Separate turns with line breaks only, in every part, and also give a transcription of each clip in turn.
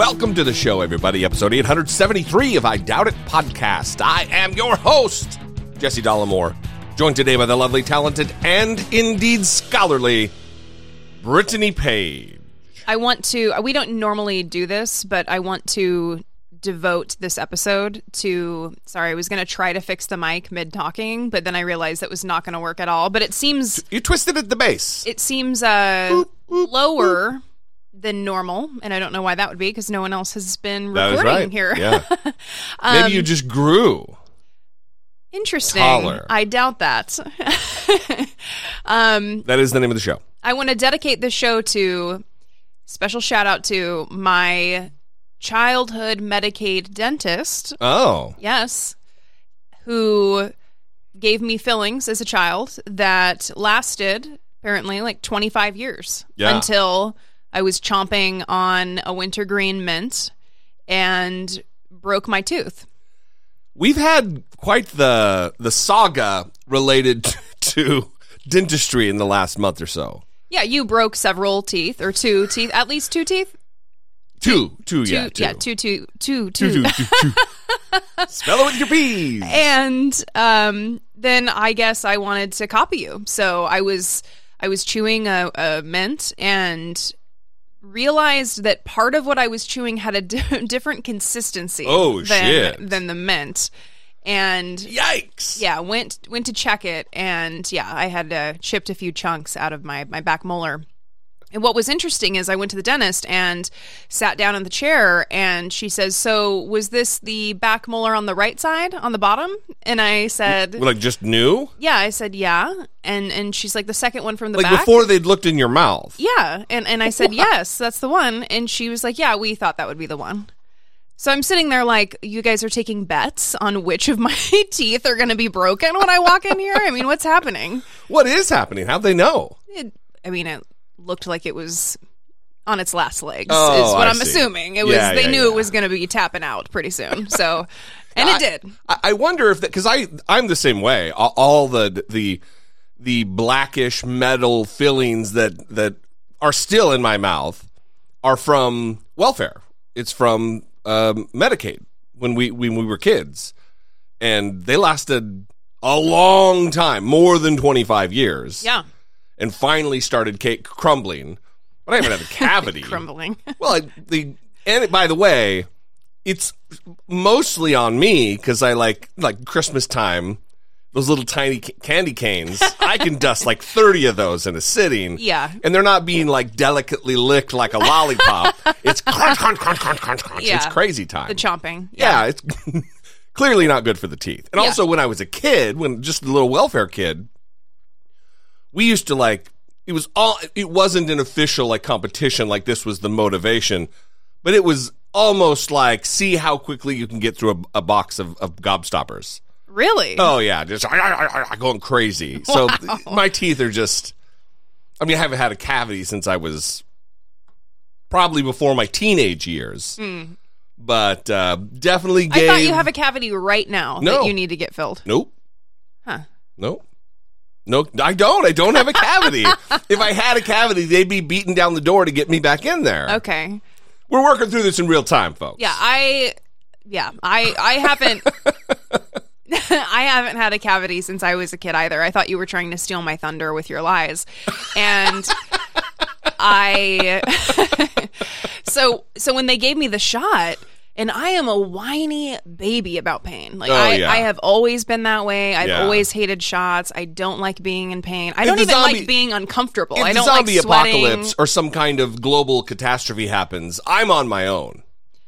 Welcome to the show, everybody. Episode 873 of I Doubt It podcast. I am your host, Jesse Dollemore, joined today by the lovely, talented, and indeed scholarly Brittany Page.
I want to. We don't normally do this, but I want to devote this episode to. Sorry, I was going to try to fix the mic mid talking, but then I realized that was not going to work at all. But it seems
You twisted at the base.
it seems uh, lower than normal, and I don't know why that would be because no one else has been recording
right.
here.
Yeah. Maybe you just grew.
Interesting.
Taller.
I doubt that. um,
That is the name of the show.
I want to dedicate this show to special shout out to my childhood Medicaid dentist.
Oh.
Yes, who gave me fillings as a child that lasted apparently like 25 years
Yeah.
until I was chomping on a wintergreen mint and broke my tooth.
We've had quite the the saga related to dentistry in the last month or so.
Yeah, you broke several teeth or two teeth, at least two teeth.
Two, two,
Two,
yeah, two.
yeah, two, two, two,
Two,
two.
two, two, two. Spell it with your P's.
and um, then I guess I wanted to copy you. So I was I was chewing a, a mint and realized that part of what I was chewing had a different consistency.
Oh,
than,
shit.
Than the mint, and
Yikes.
yeah, went went to check it, and yeah, I had uh, chipped a few chunks out of my my back molar. And what was interesting is I went to the dentist and sat down in the chair, and she says, "So was this the back molar on the right side, on the bottom?" And I said,
Like just new?
"Yeah." I said, "Yeah." And and she's like, "The second one from the
Like
back."
before they'd looked in your mouth.
yeah, and and I said, "Yes, that's the one." And she was like, "Yeah, we thought that would be the one." So I'm sitting there like, you guys are taking bets on which of my teeth are going to be broken when I walk in here. I mean, what's happening?
What is happening? How'd they know?
It, I mean, it looked like it was on its last legs.
Oh,
is what
I
am assuming. It was. They
yeah,
knew
yeah.
it was going to be tapping out pretty soon. So, and it did.
I, I wonder if that because I I'm the same way. All, all the the the blackish metal fillings that that are still in my mouth are from welfare. It's from um, Medicaid when we when we were kids, and they lasted a long time, more than twenty five years.
Yeah,
and finally started cake crumbling. But I haven't had a cavity.
crumbling.
Well, I, the and by the way, it's mostly on me because I like like Christmas time. Those little tiny ca- candy canes, I can dust like thirty of those in a sitting.
Yeah.
and they're not being like delicately licked like a lollipop. it's crunch, crunch, crunch, crunch, crunch, crunch.
Yeah.
It's crazy time.
the chomping.
yeah, it's clearly not good for the teeth. And
Yeah.
also, when I was a kid, when just a little welfare kid, we used to like it was all it wasn't an official like competition like this was the motivation but it was almost like see how quickly you can get through a, a box of, of gobstoppers
Really?
oh yeah just going crazy so my teeth are just i mean i haven't had a cavity since i was probably before my teenage years but uh, definitely
Hmm. I thought you have a cavity right now
No.
that you need to get filled.
nope
Huh.
Nope. No, I don't. I don't have a cavity. if I had a cavity, they'd be beating down the door to get me back in there.
Okay.
We're working through this in real time, folks.
Yeah, I yeah, I I haven't I haven't had a cavity since I was a kid either. I thought you were trying to steal my thunder with your lies. And I so so when they gave me the shot and I am a whiny baby about pain. Like
Oh,
I,
yeah.
I have always been that way. I've
Yeah.
always hated shots. I don't like being in pain. I don't even
zombie-
like being uncomfortable.
If
I don't
zombie
like sweating.
apocalypse or some kind of global catastrophe happens, I'm on my own.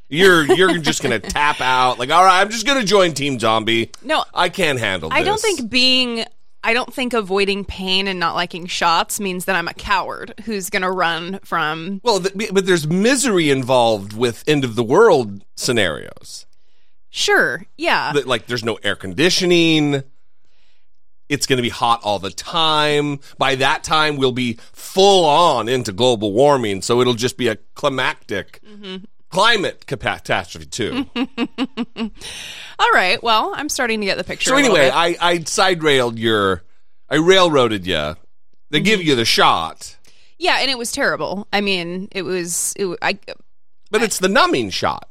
You're you're just gonna tap out. Like, all right, I'm just gonna join Team Zombie.
No,
I can't handle.
I don't think being I don't think avoiding pain and not liking shots means that I'm a coward who's going to run from.
Well, th- but there's misery involved with end of the world scenarios.
Sure, yeah.
That, like there's no air conditioning. It's going to be hot all the time. By that time, we'll be full on into global warming, so it'll just be a climactic mm-hmm. Climate catastrophe too.
All right. Well, I'm starting to get the picture.
so anyway. I I side railed your, I railroaded you. They give you the shot,
yeah, and it was terrible. I mean, it was. It, I
but it's the numbing shot.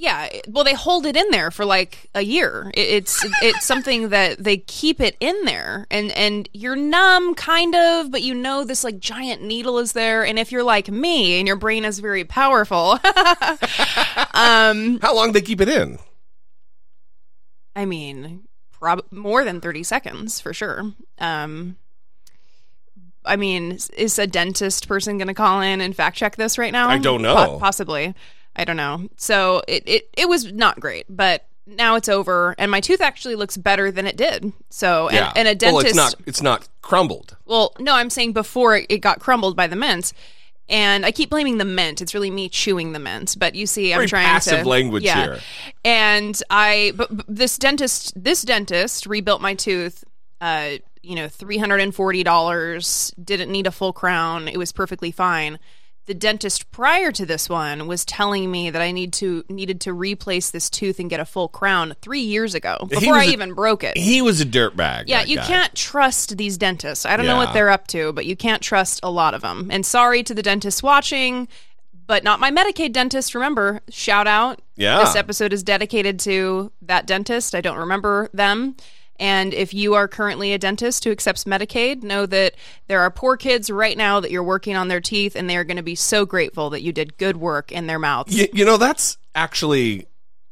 Yeah, well, they hold it in there for like a year. It's it's something that they keep it in there, and and you're numb, kind of, but you know this like giant needle is there. And if you're like me and your brain is very powerful,
How long they keep it in?
I mean, prob- more than thirty seconds for sure. Um, I mean, is a dentist person going to call in and fact check this right now?
I don't know.
Po- possibly. I don't know. So it, it it was not great, but now it's over, and my tooth actually looks better than it did. So and,
yeah,
and a dentist.
Well, it's not. It's not crumbled.
Well, no, I'm saying before it- got crumbled by the mint. And I keep blaming the mint. It's really me chewing the mint. But you see, I'm
Very
trying
passive
to
language
yeah.
here.
And I, but but this dentist, this dentist rebuilt my tooth. Uh, you know, three hundred and forty dollars. Didn't need a full crown. It was perfectly fine. The dentist prior to this one was telling me that I need to needed to replace this tooth and get a full crown three years ago before I
a-
even broke it.
He was a dirtbag.
Yeah, you
guy.
can't trust these dentists. I don't know what they're up to, but you can't trust a lot of them. And sorry to the dentists watching, but not my Medicaid dentist. Remember, shout out.
Yeah.
This episode is dedicated to that dentist. I don't remember them. And if you are currently a dentist who accepts Medicaid, know that there are poor kids right now that you're working on their teeth, and they are going to be so grateful that you did good work in their mouths.
You, you know, that's actually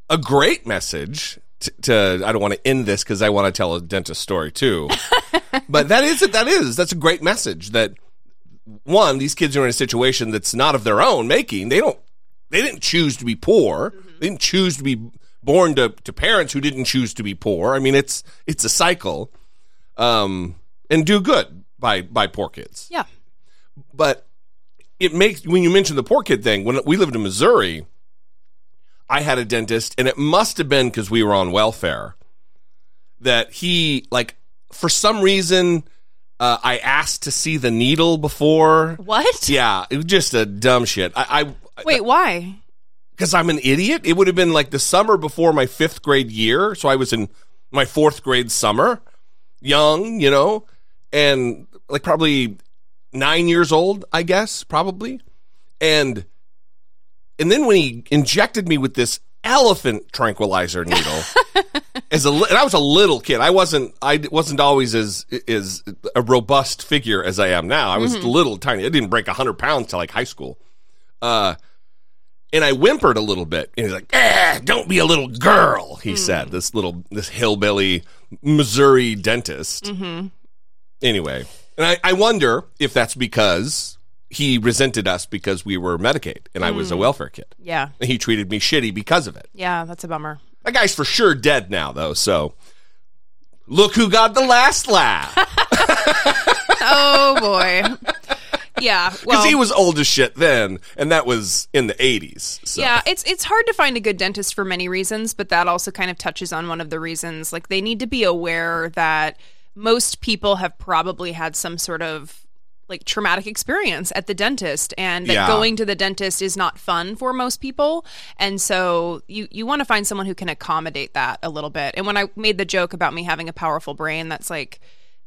a great message. To, to I don't want to end this because I want to tell a dentist story too. but that is it. That is that's a great message. That one, these kids are in a situation that's not of their own making. They don't. They didn't choose to be poor. Mm-hmm. They didn't choose to be born to, to parents who didn't choose to be poor. I mean, it's it's a cycle. Um, and do good by by poor kids
Yeah.
but it makes when you mention the poor kid thing when we lived in missouri i had a dentist and it must have been because we were on welfare that he like for some reason uh, i asked to see the needle before
What?
yeah it was just a dumb shit i, I
Wait, why?
Because I'm an idiot. It would have been like the summer before my fifth grade year. So I was in my fourth grade summer, young, you know, and like probably nine years old, I guess, probably. And and then when he injected me with this elephant tranquilizer needle as a and I was a little kid. I wasn't I wasn't always as as a robust figure as I am now. I was little tiny. I didn't break 100 pounds till like high school. Uh and I whimpered a little bit. And he's like, "Ah, don't be a little girl," he hmm. said. This little, this hillbilly Missouri dentist. Mm-hmm. Anyway, and I, I wonder if that's because he resented us because we were Medicaid and I was a hmm. welfare kid.
Yeah.
And he treated me shitty because of it.
Yeah, that's a bummer.
That guy's for sure dead now, though. So look who got the last laugh.
Oh boy. Yeah.
Because
Well,
he was old as shit then, and that was in the 80s. So.
yeah, it's it's hard to find a good dentist for many reasons, but that also kind of touches on one of the reasons. Like they need to be aware that most people have probably had some sort of like traumatic experience at the dentist and that
Yeah.
going to the dentist is not fun for most people and so you you want to find someone who can accommodate that a little bit and when i made the joke about me having a powerful brain that's like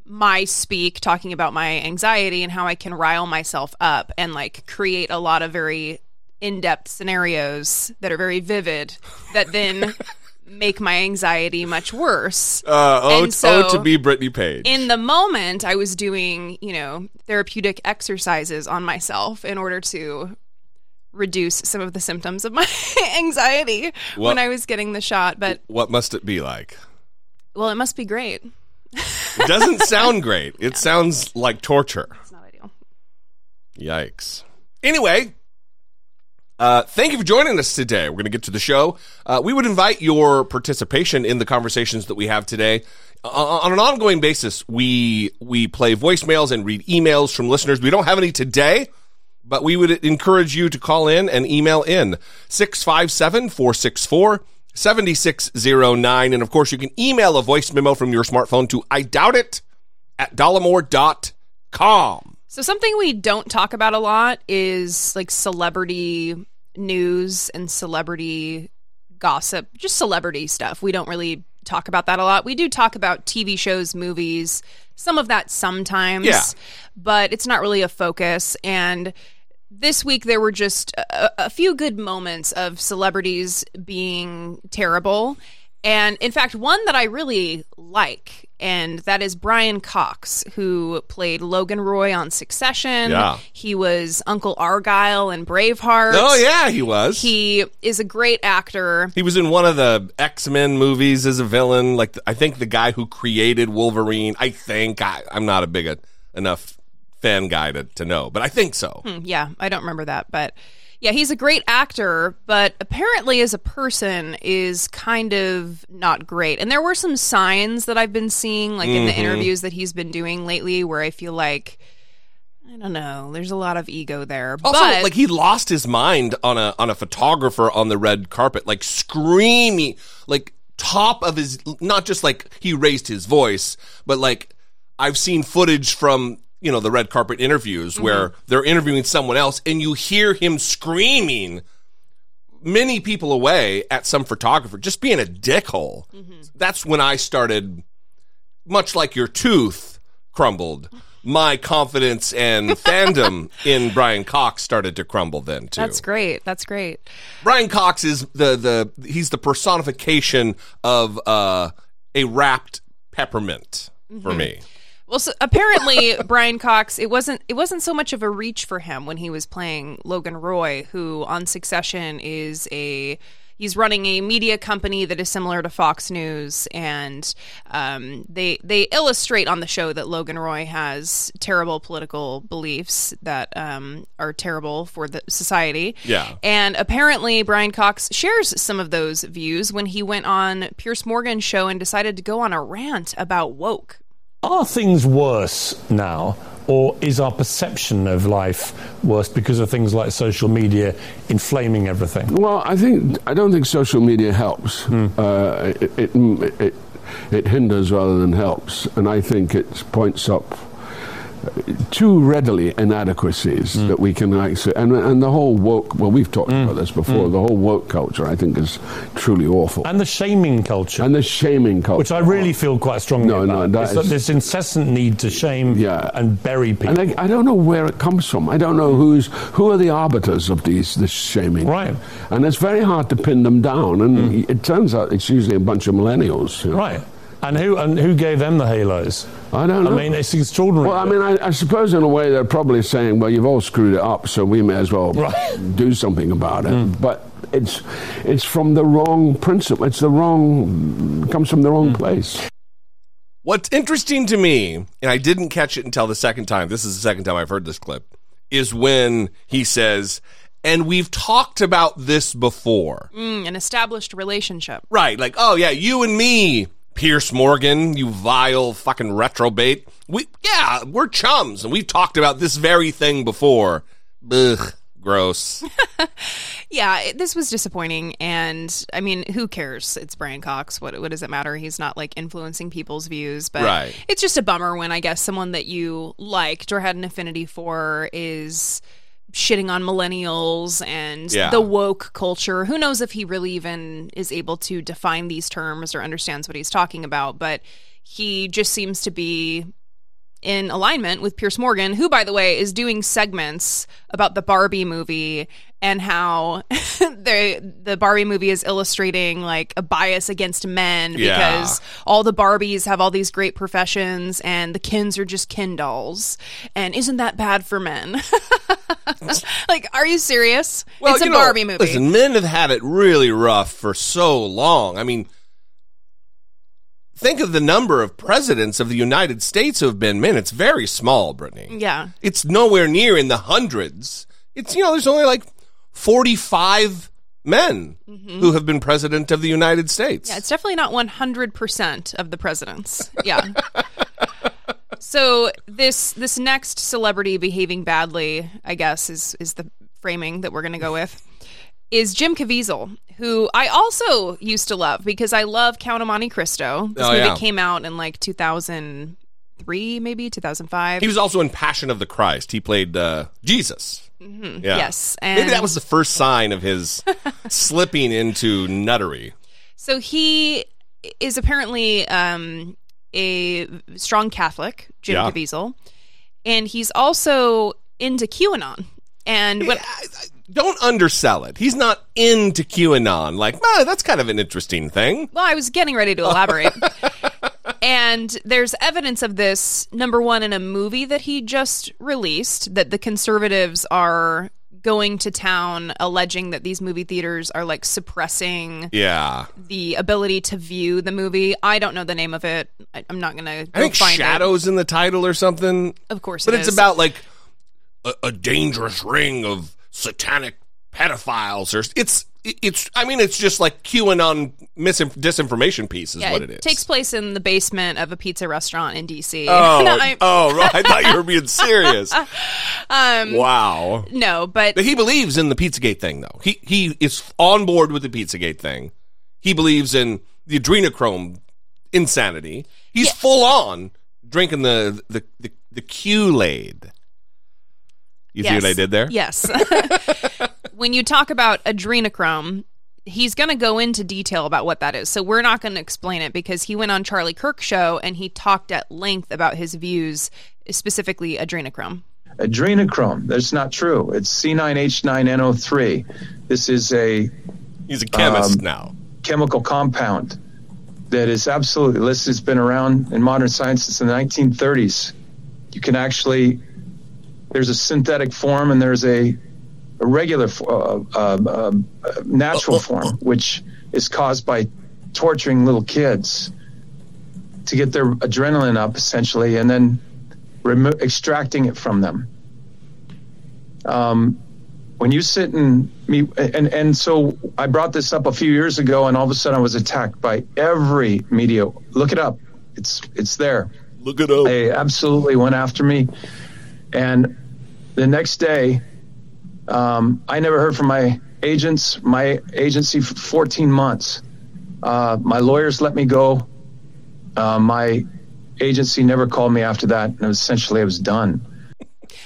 my speak talking about my anxiety and how I can rile myself up and like create a lot of very in-depth scenarios that are very vivid that then make my anxiety much worse.
Uh, oh,
so-
oh, to be Brittany Page.
In the moment, I was doing, you know, therapeutic exercises on myself in order to reduce some of the symptoms of my anxiety
Well-
when I was getting the shot. But,
what must it be like?
well, it must be great.
It doesn't sound great. It sounds like torture.
It's not ideal.
Yikes. Anyway, uh, thank you for joining us today. We're going to get to the show. Uh, we would invite your participation in the conversations that we have today. on an ongoing basis, we we play voicemails and read emails from listeners. We don't have any today, but we would encourage you to call in and email in 657-464-7609 and of course you can email a voice memo from your smartphone to I doubt it at dollemore.com.
So something we don't talk about a lot is like celebrity news and celebrity gossip, just celebrity stuff. We don't really talk about that a lot. We do talk about TV shows, movies, some of that sometimes,
Yeah.
but it's not really a focus. And this week there were just a, a few good moments of celebrities being terrible. And in fact, one that I really like, and that is Brian Cox, who played Logan Roy on Succession.
Yeah.
He was Uncle Argyle in Braveheart.
Oh yeah, he was.
He is a great actor.
He was in one of the X Men movies as a villain. Like I think the guy who created Wolverine. I think I, I'm not a big enough fan guy to, to know, but I think so.
Yeah, I don't remember that, but yeah, he's a great actor, but apparently as a person is kind of not great. And there were some signs that I've been seeing like
Mm-hmm.
in the interviews that he's been doing lately where I feel like I don't know, there's a lot of ego there.
Also,
but
like he lost his mind on a on a photographer on the red carpet, like screaming, like top of his. Not just like he raised his voice, but like I've seen footage from you know the red carpet interviews where mm-hmm. they're interviewing someone else, and you hear him screaming many people away at some photographer just being a dickhole. Mm-hmm. That's when I started, much like your tooth crumbled. My confidence and fandom in Brian Cox started to crumble then too.
that's great. That's great.
Brian Cox is the the he's the personification of uh, a wrapped peppermint for mm-hmm. me.
Well, so apparently Brian Cox, it wasn't it wasn't so much of a reach for him when he was playing Logan Roy, who on Succession is a he's running a media company that is similar to Fox News, and um, they they illustrate on the show that Logan Roy has terrible political beliefs that um, are terrible for the society.
Yeah.
And apparently, Brian Cox shares some of those views when he went on Piers Morgan's show and decided to go on a rant about woke.
Are things worse now, or is our perception of life worse because of things like social media inflaming everything?
Well, I think I don't think social media helps. Uh, it, it, it it hinders rather than helps, and I think it points up too readily inadequacies mm. that we can actually and and the whole woke. Well, we've talked about mm. this before. Mm. The whole woke culture, I think, is truly awful,
And the shaming culture,
and the shaming culture,
which I really feel quite strongly
No, no,
about. It's that
is-
this incessant need to shame
Yeah.
and bury people.
And I, I don't know where it comes from. I don't know who's who are the arbiters of these this shaming.
Right.
And it's very hard to pin them down. And it turns out it's usually a bunch of millennials. you know.
right. And who and who gave them the halos?
I don't know.
I mean, it's extraordinary.
Well, I mean, I, I suppose in a way they're probably saying, well, you've all screwed it up, so we may as well
Right.
Do something about it. But it's it's from the wrong principle. It's the wrong comes from the wrong place.
What's interesting to me, and I didn't catch it until the second time, this is the second time I've heard this clip, is when he says, and we've talked about this before.
Mm, an established relationship.
Right, like, oh yeah, you and me, Piers Morgan, you vile fucking retrobate. We, yeah, we're chums, and we've talked about this very thing before. Ugh, gross.
Yeah, it, this was disappointing, and I mean, who cares? It's Brian Cox. What what does it matter? He's not like influencing people's views, but
Right.
it's just a bummer when I guess someone that you liked or had an affinity for is shitting on millennials and
Yeah.
the woke culture. Who knows if he really even is able to define these terms or understands what he's talking about? But he just seems to be in alignment with Piers Morgan, who, by the way, is doing segments about the Barbie movie and how the the Barbie movie is illustrating like a bias against men
Yeah.
because all the Barbies have all these great professions and the Kens are just Ken dolls. And isn't that bad for men? like, are you serious? it's a
you know,
Barbie movie.
Listen, men have had it really rough for so long. I mean, think of the number of presidents of the United States who have been men. It's very small, Brittany.
yeah.
It's nowhere near in the hundreds. It's, you know, there's only like 45 men mm-hmm. who have been president of the United States.
Yeah, it's definitely not 100% of the presidents. Yeah. so this this next celebrity behaving badly, I guess is is the framing that we're going to go with. Is Jim Caviezel, who I also used to love because I love Count of Monte Cristo. This
Oh,
movie
yeah.
came out in like 2003, maybe 2005.
He was also in Passion of the Christ. He played uh, Jesus.
Mm-hmm. Yes,
Maybe that was the first sign of his slipping into nuttery.
So he is apparently um, a strong Catholic, Jim
Yeah.
Caviezel, and he's also into QAnon. And when,
Don't undersell it. He's not into QAnon. Like, ah, that's kind of an interesting thing.
well, I was getting ready to elaborate. and there's evidence of this, number one, in a movie that he just released, that the conservatives are going to town alleging that these movie theaters are like suppressing
Yeah.
the ability to view the movie. I don't know the name of it. I, I'm not going to
I think
find it.
Shadows in the title or something.
Of course,
But
it
it's
is.
about like a, a dangerous ring of satanic pedophiles or it's it's I mean it's just like QAnon misinf- disinformation piece is
Yeah,
what
it
is.
it takes place in the basement of a pizza restaurant in DC.
Oh,
No, I-
oh, right. I thought you were being serious.
Um,
wow.
no, but
But he believes in the Pizzagate thing, though. He he is on board with the Pizzagate thing. He believes in the adrenochrome insanity. He's
Yeah.
full on drinking the the the, the Kool-Aid. You see what I did there?
Yes. when you talk about adrenochrome, he's going to go into detail about what that is. So we're not going to explain it because he went on Charlie Kirk's show and he talked at length about his views, specifically adrenochrome.
Adrenochrome. That's not true. It's C9H9NO3. This is a
He's a chemist
Um,
now.
chemical compound that is absolutely listed. It's been around in modern science since the 1930s. You can actually, there's a synthetic form and there's a, a regular, uh, uh, uh, natural form, which is caused by torturing little kids to get their adrenaline up, essentially, and then remo- extracting it from them. Um, when you sit and meet and and so I brought this up a few years ago and all of a sudden I was attacked by every media. Look it up. It's it's there.
Look it up.
they absolutely went after me and the next day um, I never heard from my agents. My agency for 14 months. Uh, my lawyers let me go. Uh, my agency never called me after that and essentially I was done.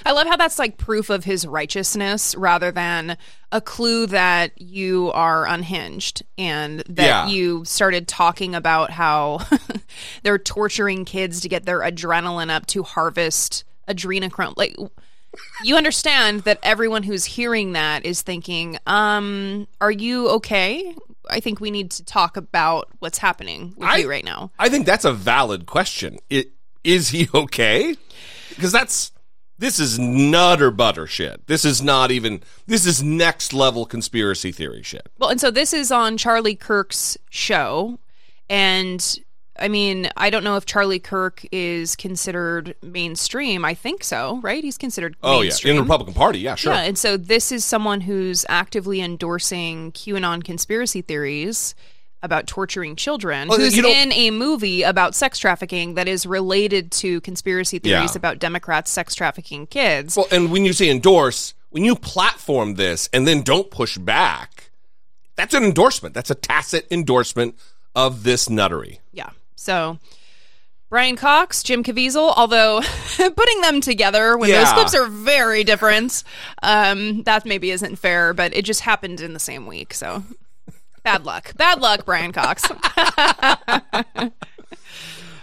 I love how that's like proof of his righteousness rather than a clue that you are unhinged and that
Yeah.
you started talking about how they're torturing kids to get their adrenaline up to harvest adrenochrome. Like you understand that everyone who's hearing that is thinking, um, are you okay? I think we need to talk about what's happening with
I-
you right now.
I think that's a valid question. It, is he okay? Because that's this is nutter butter shit. This is not even this is next level conspiracy theory shit.
Well, and so this is on Charlie Kirk's show. And I mean, I don't know if Charlie Kirk is considered mainstream. I think so, right? He's considered
Oh yeah, in the Republican Party, yeah, sure.
Yeah, and so this is someone who's actively endorsing QAnon conspiracy theories about torturing children,
Well,
who's in a movie about sex trafficking that is related to conspiracy theories
Yeah.
about Democrats sex trafficking kids.
Well, and when you say endorse, when you platform this and then don't push back, that's an endorsement. That's a tacit endorsement of this nuttery.
Yeah. So Brian Cox, Jim Caviezel, although putting them together when those clips are very different, um, that maybe isn't fair, but it just happened in the same week. So bad luck. Bad luck, Brian Cox.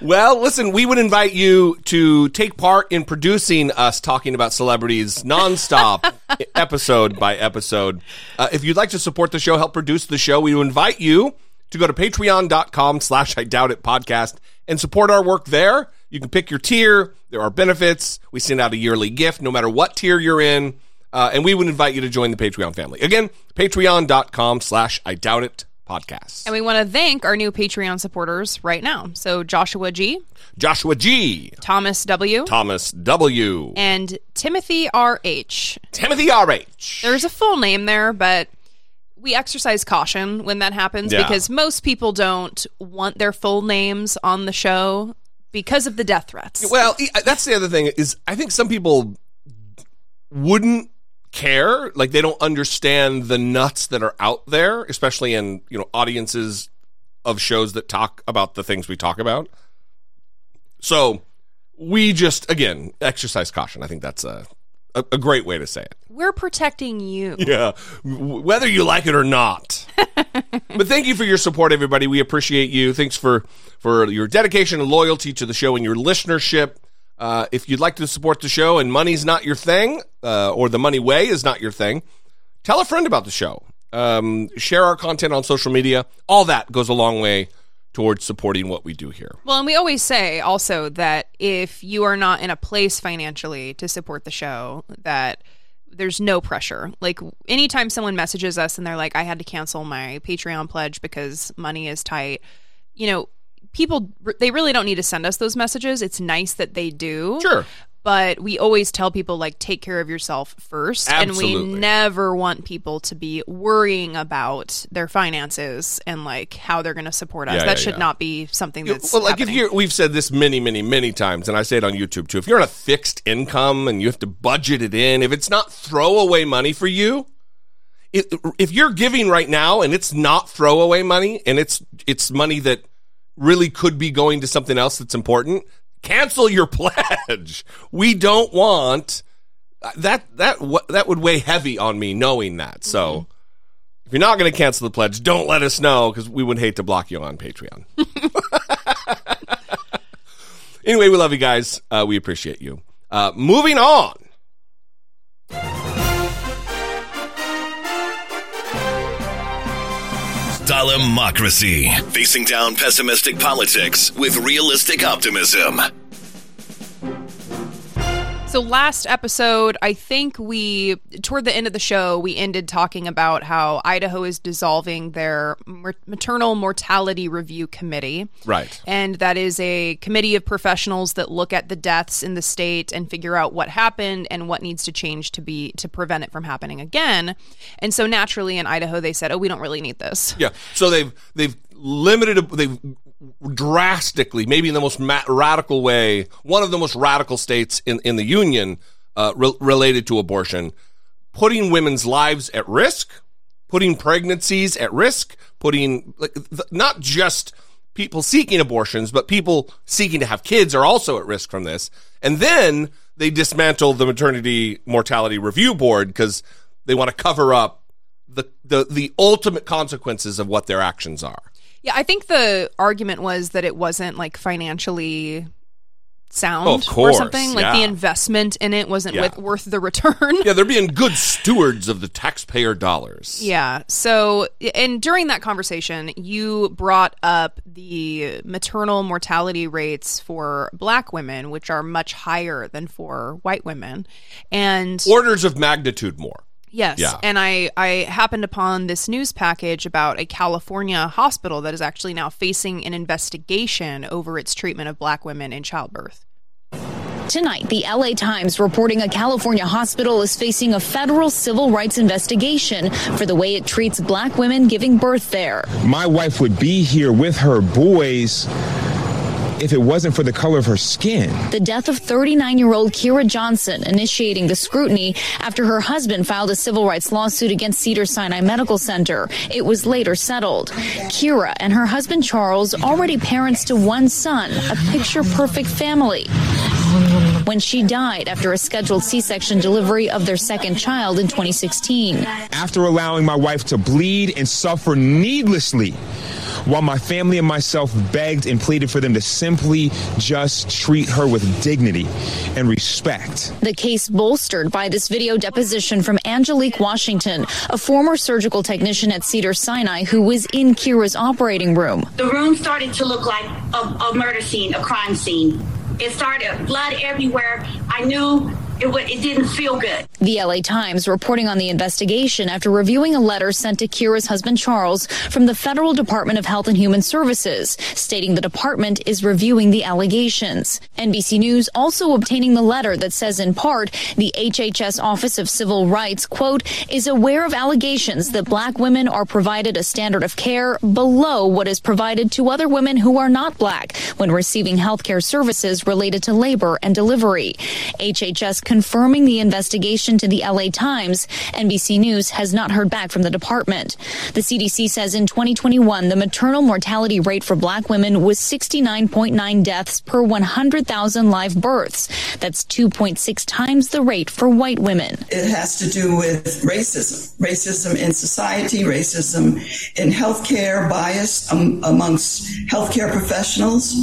Well, listen, we would invite you to take part in producing us talking about celebrities nonstop, episode by episode. Uh, if you'd like to support the show, help produce the show, we invite you to go to patreon.com slash I doubt it podcast and support our work there. You can pick your tier. There are benefits. We send out a yearly gift no matter what tier you're in. Uh, and we would invite you to join the Patreon family. Again, patreon.com slash I doubt it podcast.
and we want to thank our new Patreon supporters right now. So Joshua G,
Joshua G,
Thomas W,
Thomas W,
and Timothy R.H.
Timothy R.H.
There's a full name there, but we exercise caution when that happens
Yeah.
because most people don't want their full names on the show because of the death threats.
Well, that's the other thing is I think some people wouldn't care, like they don't understand the nuts that are out there, especially in you know audiences of shows that talk about the things we talk about. So we just again exercise caution. I think that's a a, a great way to say it.
We're protecting you.
Yeah, whether you like it or not. but thank you for your support, everybody. We appreciate you. Thanks for for your dedication and loyalty to the show and your listenership. Uh, if you'd like to support the show and money's not your thing, uh, or the money way is not your thing, tell a friend about the show. Um, share our content on social media. All that goes a long way towards supporting what we do here.
Well, and we always say also that if you are not in a place financially to support the show, that there's no pressure. Like anytime someone messages us and they're like, I had to cancel my Patreon pledge because money is tight, you know, people, they really don't need to send us those messages. It's nice that they do.
Sure.
But we always tell people, like, take care of yourself first. And we never want people to be worrying about their finances and, like, how they're going to support us.
Yeah,
that
yeah,
should
yeah.
not be something that's.
well, like
happening.
if you're, we've said this many, many, many times, and I say it on YouTube too. If you're on a fixed income and you have to budget it in, if it's not throwaway money for you, if, if you're giving right now and it's not throwaway money and it's it's money that really could be going to something else that's important, cancel your pledge. We don't want that that that would weigh heavy on me knowing that. So. If you're not going to cancel the pledge, don't let us know because we would hate to block you on Patreon. anyway, we love you guys. Uh, we appreciate you. Uh, moving on.
Stalimocracy. Facing down pessimistic politics with realistic optimism.
So last episode, I think we toward the end of the show, we ended talking about how Idaho is dissolving their maternal mortality review committee.
Right.
And that is a committee of professionals that look at the deaths in the state and figure out what happened and what needs to change to be to prevent it from happening again. And so naturally in Idaho they said, "Oh, we don't really need this."
Yeah. So they've they've limited they've drastically, maybe in the most ma- radical way, one of the most radical states in in the union uh, re- related to abortion, putting women's lives at risk, putting pregnancies at risk, putting like th- not just people seeking abortions, but people seeking to have kids are also at risk from this. And then they dismantle the maternity mortality review board because they want to cover up the, the the ultimate consequences of what their actions are.
Yeah, I think the argument was that it wasn't like financially sound
Oh, of course,
or something. Like the investment in it wasn't
Yeah.
with, worth the return.
Yeah, they're being good stewards of the taxpayer dollars.
Yeah. So, and during that conversation, you brought up the maternal mortality rates for black women, which are much higher than for white women. And
Orders of magnitude more.
Yes,
Yeah.
and I I happened upon this news package about a California hospital that is actually now facing an investigation over its treatment of black women in childbirth.
Tonight, the LA Times reporting a California hospital is facing a federal civil rights investigation for the way it treats black women giving birth there.
my wife would be here with her boys if it wasn't for the color of her skin.
The death of 39 year old Kira Johnson initiating the scrutiny after her husband filed a civil rights lawsuit against Cedars-Sinai Medical Center. It was later settled. Kira and her husband Charles, already parents to one son, a picture perfect family. When she died after a scheduled C section delivery of their second child in 2016.
After allowing my wife to bleed and suffer needlessly, while my family and myself begged and pleaded for them to simply just treat her with dignity and respect.
The case bolstered by this video deposition from Angelique Washington, a former surgical technician at Cedars-Sinai who was in Kira's operating room.
The room started to look like a, a murder scene, a crime scene. It started blood everywhere. I knew it, it didn't feel good.
The LA Times reporting on the investigation after reviewing a letter sent to Kira's husband Charles from the Federal Department of Health and Human Services, stating the department is reviewing the allegations. NBC News also obtaining the letter that says in part the HHS Office of Civil Rights, quote, is aware of allegations that black women are provided a standard of care below what is provided to other women who are not black when receiving healthcare services related to labor and delivery. HHS confirming the investigation to the LA Times. NBC News has not heard back from the department. The CDC says in 2021, the maternal mortality rate for black women was 69.9 deaths per 100,000 live births. That's 2.6 times the rate for white women.
It has to do with racism, racism in society, racism in healthcare, bias um, amongst healthcare professionals.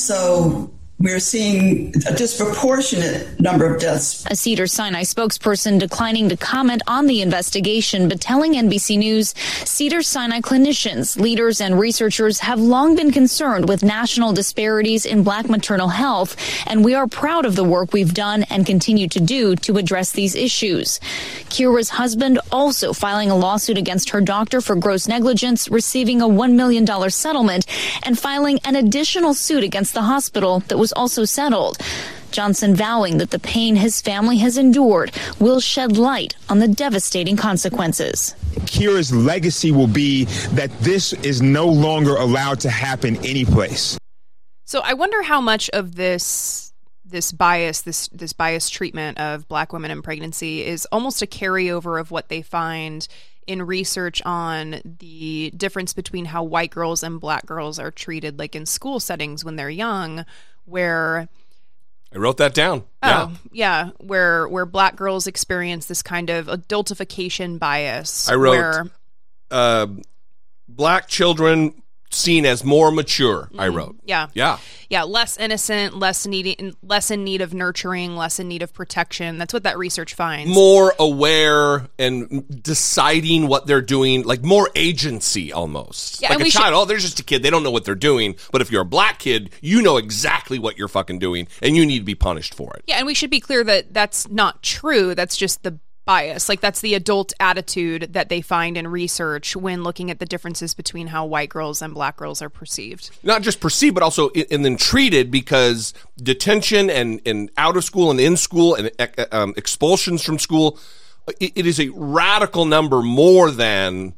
So we're seeing a disproportionate number of deaths.
A Cedars-Sinai spokesperson declining to comment on the investigation, but telling NBC News Cedars-Sinai clinicians, leaders, and researchers have long been concerned with national disparities in black maternal health, and we are proud of the work we've done and continue to do to address these issues. Kira's husband also filing a lawsuit against her doctor for gross negligence, receiving a $1 million settlement, and filing an additional suit against the hospital that was also settled. Johnson vowing that the pain his family has endured will shed light on the devastating consequences.
Kira's legacy will be that this is no longer allowed to happen anyplace.
So I wonder how much of this this bias, this this biased treatment of black women in pregnancy is almost a carryover of what they find in research on the difference between how white girls and black girls are treated like in school settings when they're young where
I wrote that down.
Oh, yeah, where where black girls experience this kind of adultification bias.
I wrote
where,
uh, black children seen as more mature. I mm-hmm. wrote.
yeah,
Yeah.
yeah, less innocent, less needing, less in need of nurturing, less in need of protection. That's what that research finds.
More aware and deciding what they're doing, like more agency almost.
Yeah,
like a
we should-
child, oh, they're just a kid. They don't know what they're doing. But if you're a black kid, you know exactly what you're fucking doing and you need to be punished for it.
Yeah, and we should be clear that that's not true. That's just the bias. Like that's the adult attitude that they find in research when looking at the differences between how white girls and black girls are perceived.
not just perceived, but also and then treated because detention and, and out of school and in school and um, expulsions from school, it, it is a radical number more than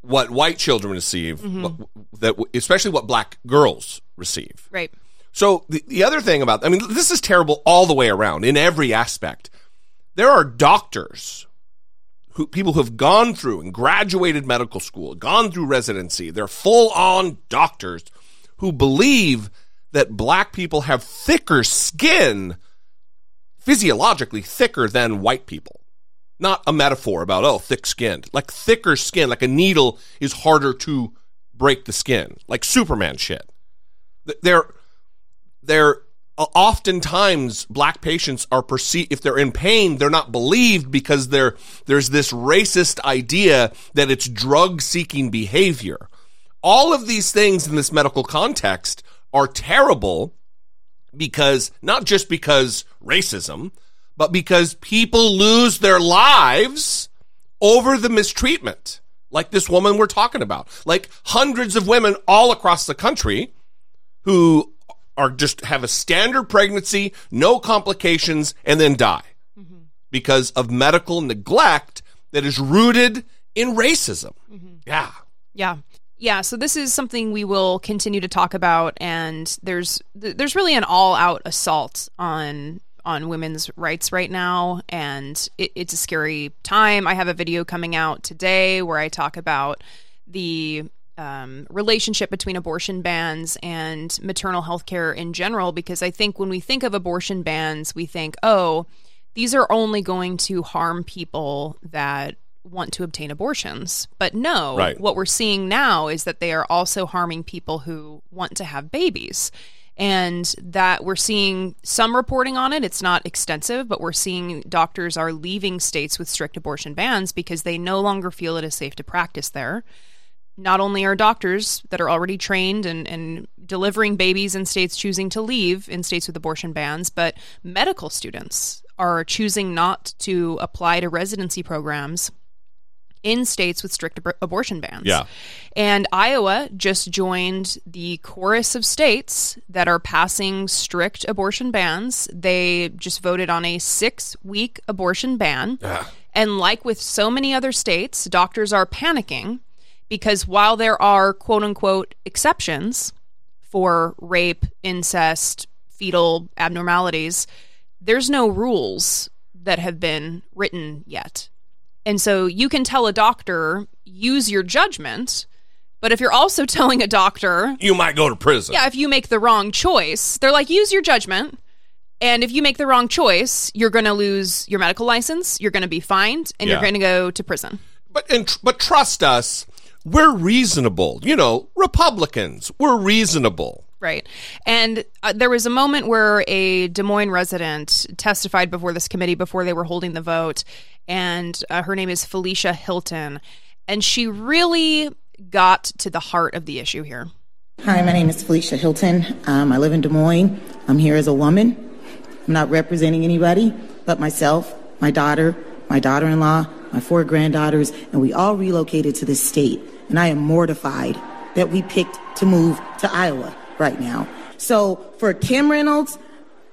what white children receive, what- that especially what black girls receive.
Right.
So the, the other thing about, I mean, this is terrible all the way around in every aspect. There are doctors who people who have gone through and graduated medical school, gone through residency, they're full on doctors who believe that black people have thicker skin, physiologically thicker than white people. Not a metaphor about, oh, thick skinned. Like thicker skin, like a needle is harder to break the skin, like Superman shit. Th- They're, they're Uh, oftentimes black patients are perceived if they're in pain they're not believed because there there's this racist idea that it's drug seeking behavior. All of these things in this medical context are terrible because not just because racism but because people lose their lives over the mistreatment like this woman we're talking about. Like hundreds of women all across the country who are just have a standard pregnancy, no complications, and then die because of medical neglect that is rooted in racism. Yeah.
Yeah. Yeah, so this is something we will continue to talk about and there's there's really an all-out assault on on women's rights right now and it, it's a scary time. I have a video coming out today where I talk about the um, relationship between abortion bans and maternal health care in general because I think when we think of abortion bans, we think, oh, these are only going to harm people that want to obtain abortions. But no,
Right.
what we're seeing now is that they are also harming people who want to have babies. And that we're seeing some reporting on it. It's not extensive, but we're seeing doctors are leaving states with strict abortion bans because they no longer feel it is safe to practice there not only are doctors that are already trained and, and delivering babies in states choosing to leave in states with abortion bans, but medical students are choosing not to apply to residency programs in states with strict ab- abortion bans.
Yeah.
And Iowa just joined the chorus of states that are passing strict abortion bans. They just voted on a six week abortion ban. And like with so many other states, doctors are panicking because while there are quote unquote exceptions for rape, incest, fetal abnormalities, there's no rules that have been written yet. And so you can tell a doctor, use your judgment. But if you're also telling a doctor,
You might go to prison.
yeah, if you make the wrong choice, they're like, use your judgment. And if you make the wrong choice, you're going to lose your medical license, you're going to be fined, and
Yeah.
you're going to go to prison.
But and, tr- but trust us, we're reasonable. You know, Republicans, we're reasonable.
Right. And uh, there was a moment where a Des Moines resident testified before this committee before they were holding the vote. And uh, her name is Felicia Hilton. And she really got to the heart of the issue here.
Hi, my name is Felicia Hilton. Um, I live in Des Moines. I'm here as a woman. I'm not representing anybody but myself, my daughter, my daughter in law, my four granddaughters, and we all relocated to this state. And I am mortified that we picked to move to Iowa right now. So for Kim Reynolds,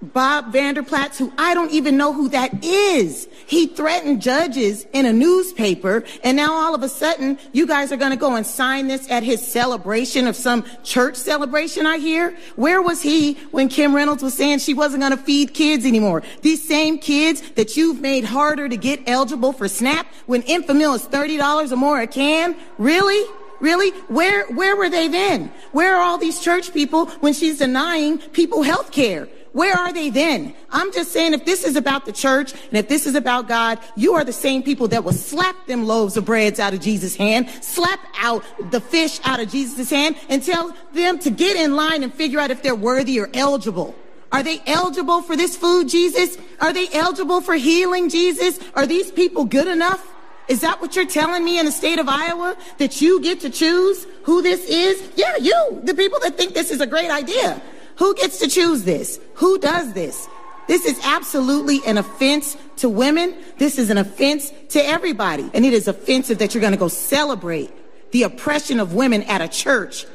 Bob Vander Plaats, who I don't even know who that is. He threatened judges in a newspaper, and now all of a sudden, you guys are going to go and sign this at his celebration of some church celebration, I hear. Where was he when Kim Reynolds was saying she wasn't going to feed kids anymore? These same kids that you've made harder to get eligible for SNAP when Enfamil is $30 or more a can? Really? Really? Where, where were they then? Where are all these church people when she's denying people health care? Where are they then? I'm just saying if this is about the church and if this is about God, you are the same people that will slap them loaves of breads out of Jesus' hand, slap out the fish out of Jesus' hand, and tell them to get in line and figure out if they're worthy or eligible. Are they eligible for this food, Jesus? Are they eligible for healing, Jesus? Are these people good enough? Is that what you're telling me in the state of Iowa? That you get to choose who this is? Yeah, you, the people that think this is a great idea. Who gets to choose this? Who does this? This is absolutely an offense to women. This is an offense to everybody. And it is offensive that you're going to go celebrate the oppression of women at a church.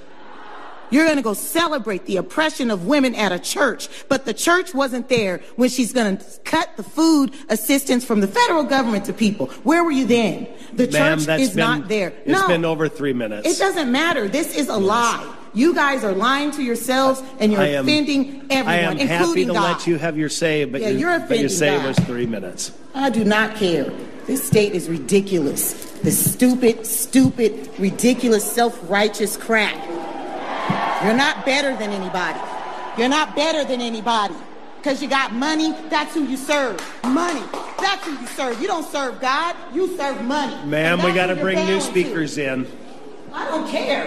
You're going to go celebrate the oppression of women at a church. But the church wasn't there when she's going to cut the food assistance from the federal government to people. Where were you then? The
Ma'am,
church is
been-
not there.
It's
no.
been over three minutes.
It doesn't matter. This is a lie. You guys are lying to yourselves and you're
am-
offending everyone,
I am happy
including
to
God.
let you have your say, but,
Yeah,
you,
you're
but your say
God.
was three minutes.
I do not care. This state is ridiculous. This stupid, stupid, ridiculous, self-righteous crap. You're not better than anybody. You're not better than anybody. Because you got money, that's who you serve. Money, that's who you serve. You don't serve God, you serve money.
Ma'am, we got to bring new
bound to.
speakers in.
I don't care.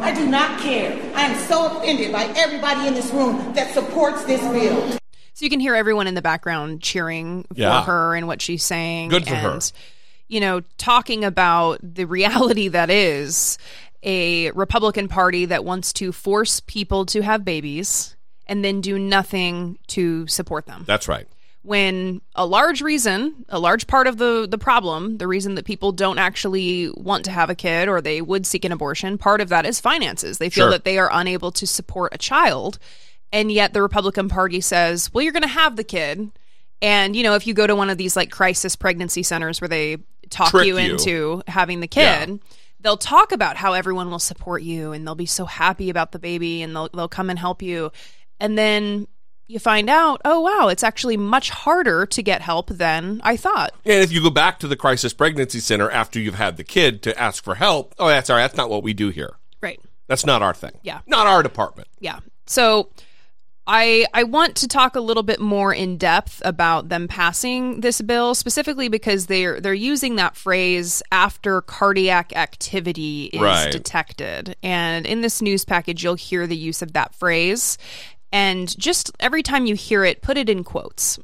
I do not care. I am so offended by everybody in this room that supports this bill.
So you can hear everyone in the background cheering for
Yeah.
her and what she's saying.
Good for
and,
her.
You know, talking about the reality that is a Republican Party that wants to force people to have babies and then do nothing to support them.
That's right.
When a large reason, a large part of the the problem, the reason that people don't actually want to have a kid or they would seek an abortion, part of that is finances. They feel
Sure.
that they are unable to support a child, and yet the Republican Party says, "Well, you're going to have the kid." And you know, if you go to one of these like crisis pregnancy centers where they talk
Trick
you,
you.
into having the kid, they'll talk about how everyone will support you and they'll be so happy about the baby and they'll they'll come and help you. And then you find out, oh wow, it's actually much harder to get help than I thought.
And if you go back to the crisis pregnancy center after you've had the kid to ask for help, oh, that's all right. That's not what we do here.
Right.
That's not our thing.
Yeah.
Not our department.
Yeah. So I I want to talk a little bit more in depth about them passing this bill specifically because they're they're using that phrase after cardiac activity is
Right.
detected. And in this news package you'll hear the use of that phrase and just every time you hear it put it in quotes.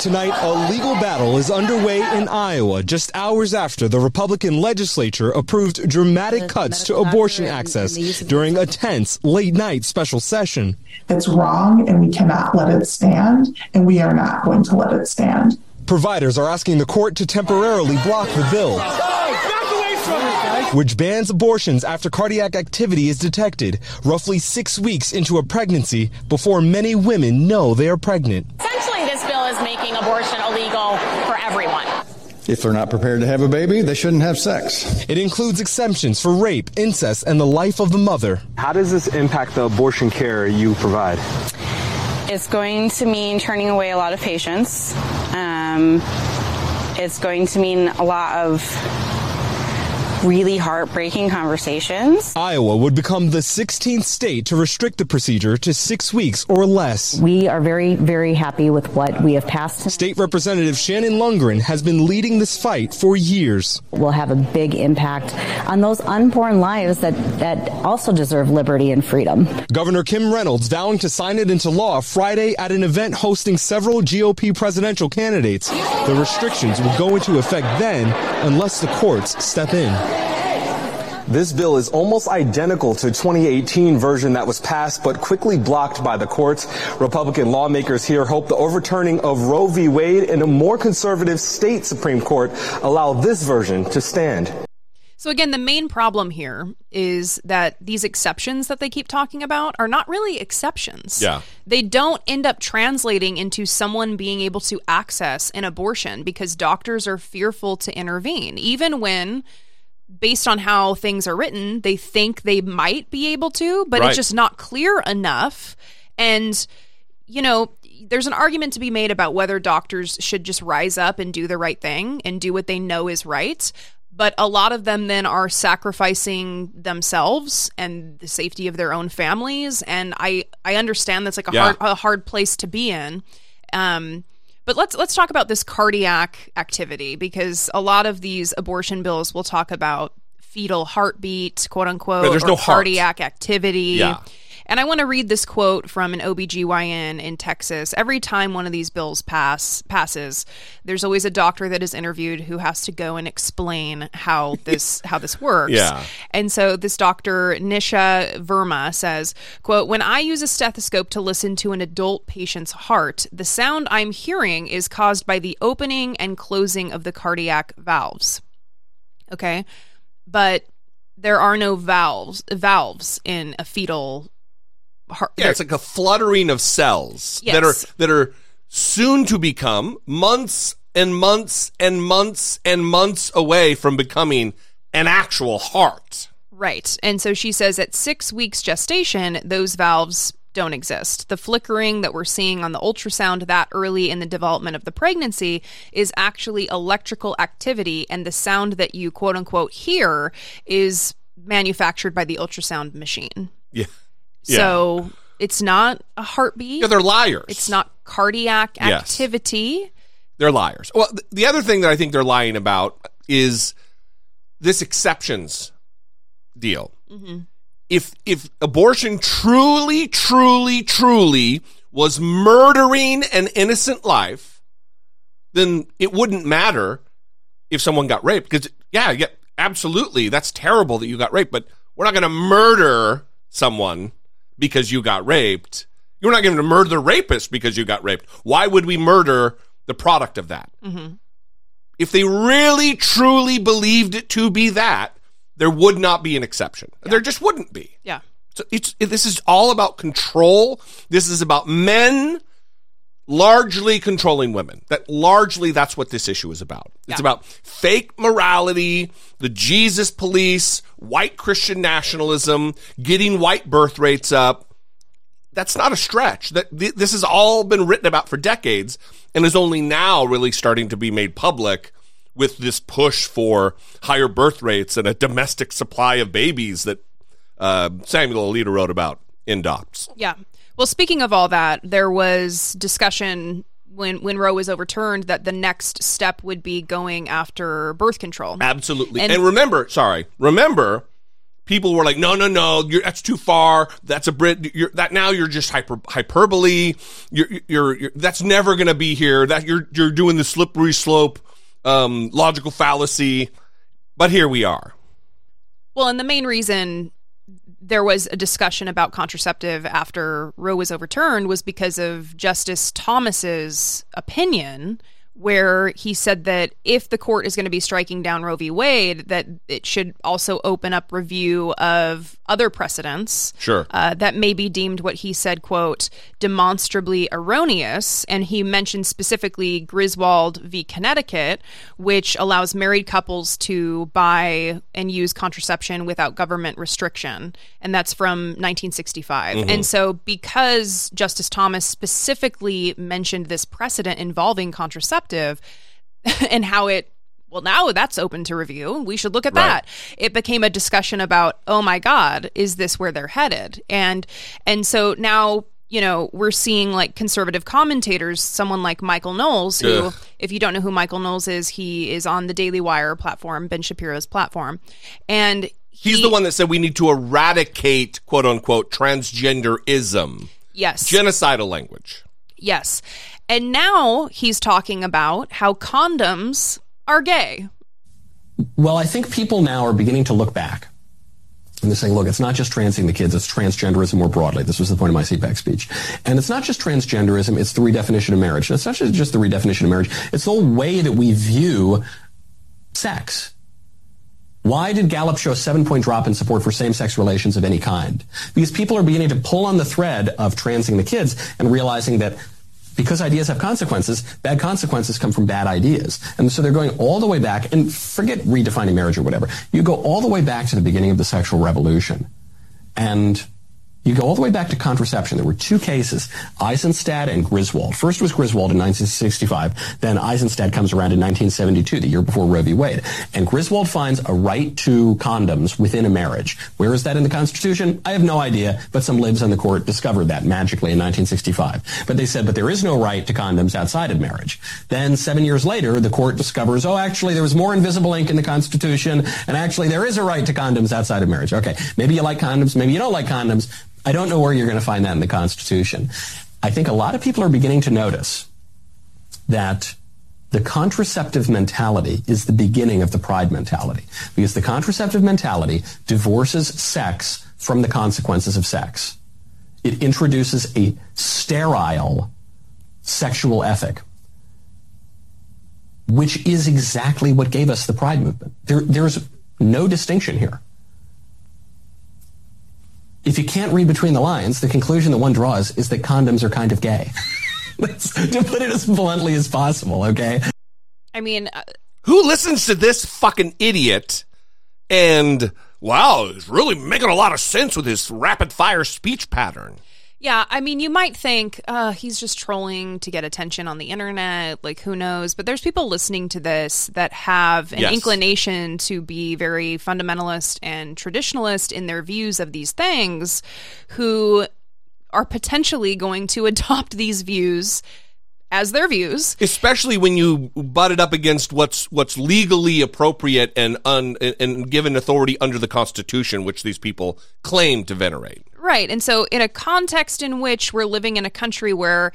Tonight, a legal battle is underway in Iowa just hours after the Republican legislature approved dramatic cuts to abortion access during a tense late night special session.
It's wrong and we cannot let it stand, and we are not going to let it stand.
Providers are asking the court to temporarily block the bill, which bans abortions after cardiac activity is detected roughly six weeks into a pregnancy before many women know they are pregnant.
Essentially, this bill is making abortion illegal for everyone.
If they're not prepared to have a baby, they shouldn't have sex.
It includes exemptions for rape, incest, and the life of the mother.
How does this impact the abortion care you provide?
It's going to mean turning away a lot of patients. Um, it's going to mean a lot of really heartbreaking conversations.
Iowa would become the 16th state to restrict the procedure to six weeks or less.
We are very, very happy with what we have passed.
State Representative Shannon Lundgren has been leading this fight for years.
Will have a big impact on those unborn lives that, that also deserve liberty and freedom.
Governor Kim Reynolds vowing to sign it into law Friday at an event hosting several GOP presidential candidates. The restrictions will go into effect then unless the courts step in.
This bill is almost identical to 2018 version that was passed but quickly blocked by the courts. Republican lawmakers here hope the overturning of Roe v. Wade in a more conservative state Supreme Court allow this version to stand.
So again, the main problem here is that these exceptions that they keep talking about are not really exceptions.
Yeah.
They don't end up translating into someone being able to access an abortion because doctors are fearful to intervene, even when based on how things are written, they think they might be able to, but
Right.
it's just not clear enough. And, you know, there's an argument to be made about whether doctors should just rise up and do the right thing and do what they know is right. But a lot of them then are sacrificing themselves and the safety of their own families. And I, I understand that's like a
Yeah.
hard a hard place to be in. Um, but let's let's talk about this cardiac activity because a lot of these abortion bills will talk about fetal heartbeat, quote unquote,
But there's
or
no heart.
cardiac activity.
Yeah.
And I want to read this quote from an OBGYN in Texas. Every time one of these bills pass passes, there's always a doctor that is interviewed who has to go and explain how this how this works.
Yeah.
And so this doctor Nisha Verma says, quote, "When I use a stethoscope to listen to an adult patient's heart, the sound I'm hearing is caused by the opening and closing of the cardiac valves." Okay? But there are no valves valves in a fetal heart.
Yeah, it's like a fluttering of cells that are that are soon to become months and months and months and months away from becoming an actual heart.
Right. And so she says at six weeks gestation, those valves don't exist. The flickering that we're seeing on the ultrasound that early in the development of the pregnancy is actually electrical activity, and the sound that you quote unquote hear is manufactured by the ultrasound machine.
Yeah. Yeah.
So it's not a heartbeat.
Yeah, they're liars.
It's not cardiac
Yes.
activity.
They're liars. Well, th- the other thing that I think they're lying about is this exceptions deal. Mm-hmm. If if abortion truly, truly, truly was murdering an innocent life, then it wouldn't matter if someone got raped. Because yeah, yeah, absolutely, that's terrible that you got raped. But we're not going to murder someone because you got raped. You're not going to murder the rapist because you got raped. Why would we murder the product of that?
Mm-hmm.
If they really truly believed it to be that, there would not be an exception. There just wouldn't be.
Yeah.
So it's it, this is all about control. This is about men largely controlling women. That largely that's what this issue is about. It's
Yeah.
about fake morality, the Jesus police, white Christian nationalism, getting white birth rates up. That's not a stretch. That th- this has all been written about for decades and is only now really starting to be made public with this push for higher birth rates and a domestic supply of babies that uh, Samuel Alito wrote about in Dobbs.
Yeah. Well, speaking of all that, there was discussion when when Roe was overturned that the next step would be going after birth control.
Absolutely.
And-
And, remember, sorry, remember, people were like, no, no, no, you're, that's too far. That's a Brit. You're, that now you're just hyper, hyperbole. You're, you're, you're that's never going to be here. That you're, you're doing the slippery slope, um, logical fallacy. But here we are.
Well, and the main reason there was a discussion about contraceptive after Roe was overturned was because of Justice Thomas's opinion where he said that if the court is going to be striking down Roe v. Wade, that it should also open up review of other precedents.
Sure.
Uh, that may be deemed what he said, quote, demonstrably erroneous. And he mentioned specifically Griswold v. Connecticut, which allows married couples to buy and use contraception without government restriction. And that's from 1965.
Mhm.
And so, because Justice Thomas specifically mentioned this precedent involving contraceptive and how it well now that's open to review we should look at
Right.
that it became a discussion about oh my god is this where they're headed and and so now you know we're seeing like conservative commentators someone like michael knowles who
Ugh.
if you don't know who michael knowles is he is on the daily wire platform ben shapiro's platform and
He's the one that said we need to eradicate quote unquote transgenderism.
yes
Genocidal language.
Yes. And now he's talking about how condoms are gay.
Well, I think people now are beginning to look back. And they're saying, look, it's not just transing the kids, it's transgenderism more broadly. This was the point of my CPAC speech. And it's not just transgenderism, it's the redefinition of marriage. And it's not just the redefinition of marriage, it's the whole way that we view sex. Why did Gallup show a seven point drop in support for same sex relations of any kind? Because people are beginning to pull on the thread of transing the kids and realizing that because ideas have consequences, bad consequences come from bad ideas. And so they're going all the way back, and forget redefining marriage or whatever. You go all the way back to the beginning of the sexual revolution. And you go all the way back to contraception. There were two cases, Eisenstadt and Griswold. First was Griswold in 1965. Then Eisenstadt comes around in 1972, the year before Roe v. Wade. And Griswold finds a right to condoms within a marriage. Where is that in the Constitution? I have no idea, but some libs on the court discovered that magically in 1965. But they said, but there is no right to condoms outside of marriage. Then seven years later, the court discovers, oh, actually, there was more invisible ink in the Constitution, and actually, there is a right to condoms outside of marriage. Okay, maybe you like condoms, maybe you don't like condoms. I don't know where you're going to find that in the Constitution. I think a lot of people are beginning to notice that the contraceptive mentality is the beginning of the pride mentality because the contraceptive mentality divorces sex from the consequences of sex. It introduces a sterile sexual ethic, which is exactly what gave us the pride movement. There, there's no distinction here. If you can't read between the lines, the conclusion that one draws is that condoms are kind of gay. To put it as bluntly as possible, okay?
I mean, uh,
Who listens to this fucking idiot and wow, he's really making a lot of sense with his rapid fire speech pattern.
Yeah, I mean, you might think uh, he's just trolling to get attention on the internet. Like, who knows? But there's people listening to this that have an
Yes.
inclination to be very fundamentalist and traditionalist in their views of these things who are potentially going to adopt these views as their views.
Especially when you butt it up against what's what's legally appropriate and un, and- and given authority under the Constitution, which these people claim to venerate.
Right. And so, in a context in which we're living in a country where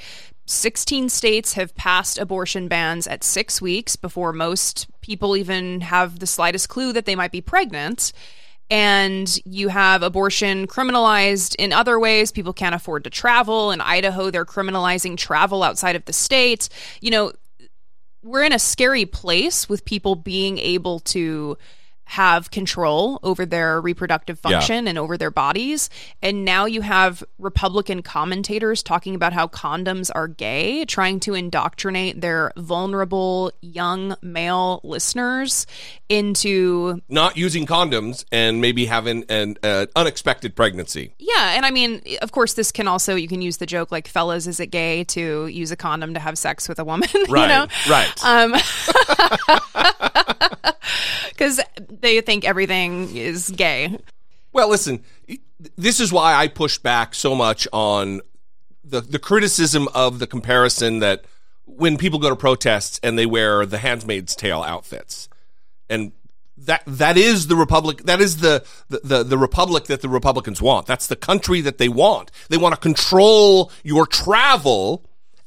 16 states have passed abortion bans at six weeks before most people even have the slightest clue that they might be pregnant. And you have abortion criminalized in other ways. People can't afford to travel. In Idaho, they're criminalizing travel outside of the state. You know, we're in a scary place with people being able to have control over their reproductive
Yeah.
function and over their bodies. And now you have Republican commentators talking about how condoms are gay, trying to indoctrinate their vulnerable young male listeners into
Not using condoms and maybe having an uh, unexpected pregnancy.
Yeah, and I mean, of course, this can also you can use the joke like, "Fellas, is it gay to use a condom to have sex with a woman?"
Right,
you know,
right.
Um, because they think everything is gay.
Well, listen, this is why I pushed back so much on the the criticism of the comparison that when people go to protests and they wear the Handmaid's Tale outfits, and that that is the republic that is the, the the the republic that the republicans want. That's the country that they want. They want to control your travel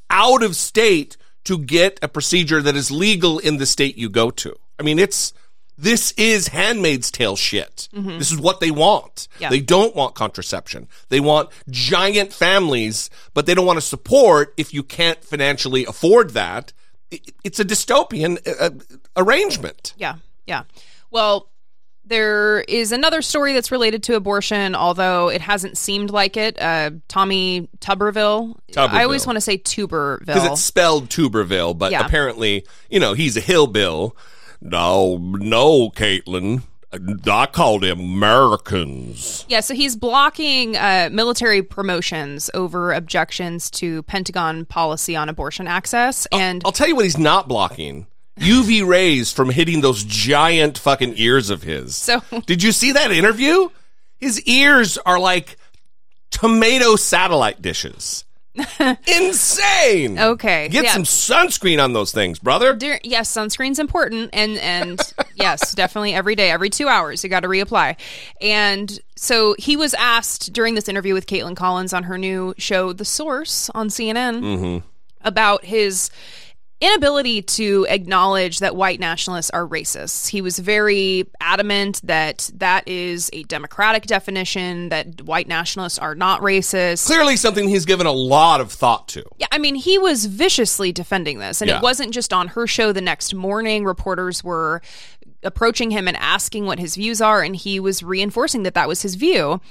out of state to get a procedure that is legal in the state you go to i mean it's this is handmaid's tale shit
Mhm.
this is what they want
Yeah.
they don't want contraception they want giant families but they don't want to support if you can't financially afford that it's a dystopian uh, arrangement
Yeah, yeah. Well, there is another story that's related to abortion, although it hasn't seemed like it. Uh, Tommy Tuberville. I always want to say Tuberville because
it's spelled Tuberville, but
Yeah.
apparently, you know, he's a hillbill. No, no, Kaitlan. I call them Americans.
Yeah, so he's blocking uh, military promotions over objections to Pentagon policy on abortion access. And
I'll tell you what he's not blocking. UV rays from hitting those giant fucking ears of his.
So-
did you see that interview? His ears are like tomato satellite dishes. Insane.
Okay,
Get
yeah.
some sunscreen on those things, brother.
Dear, yes, sunscreen's important, and and yes, definitely every day, every two hours, you got to reapply. And so he was asked during this interview with Kaitlan Collins on her new show, The Source, on CNN,
Mm-hmm.
about his inability to acknowledge that white nationalists are racists. He was very adamant that that is a democratic definition that white nationalists are not racist.
Clearly something he's given a lot of thought to.
Yeah, I mean, he was viciously defending this, and
Yeah.
it wasn't just on her show the next morning. Reporters were approaching him and asking what his views are, and he was reinforcing that that was his view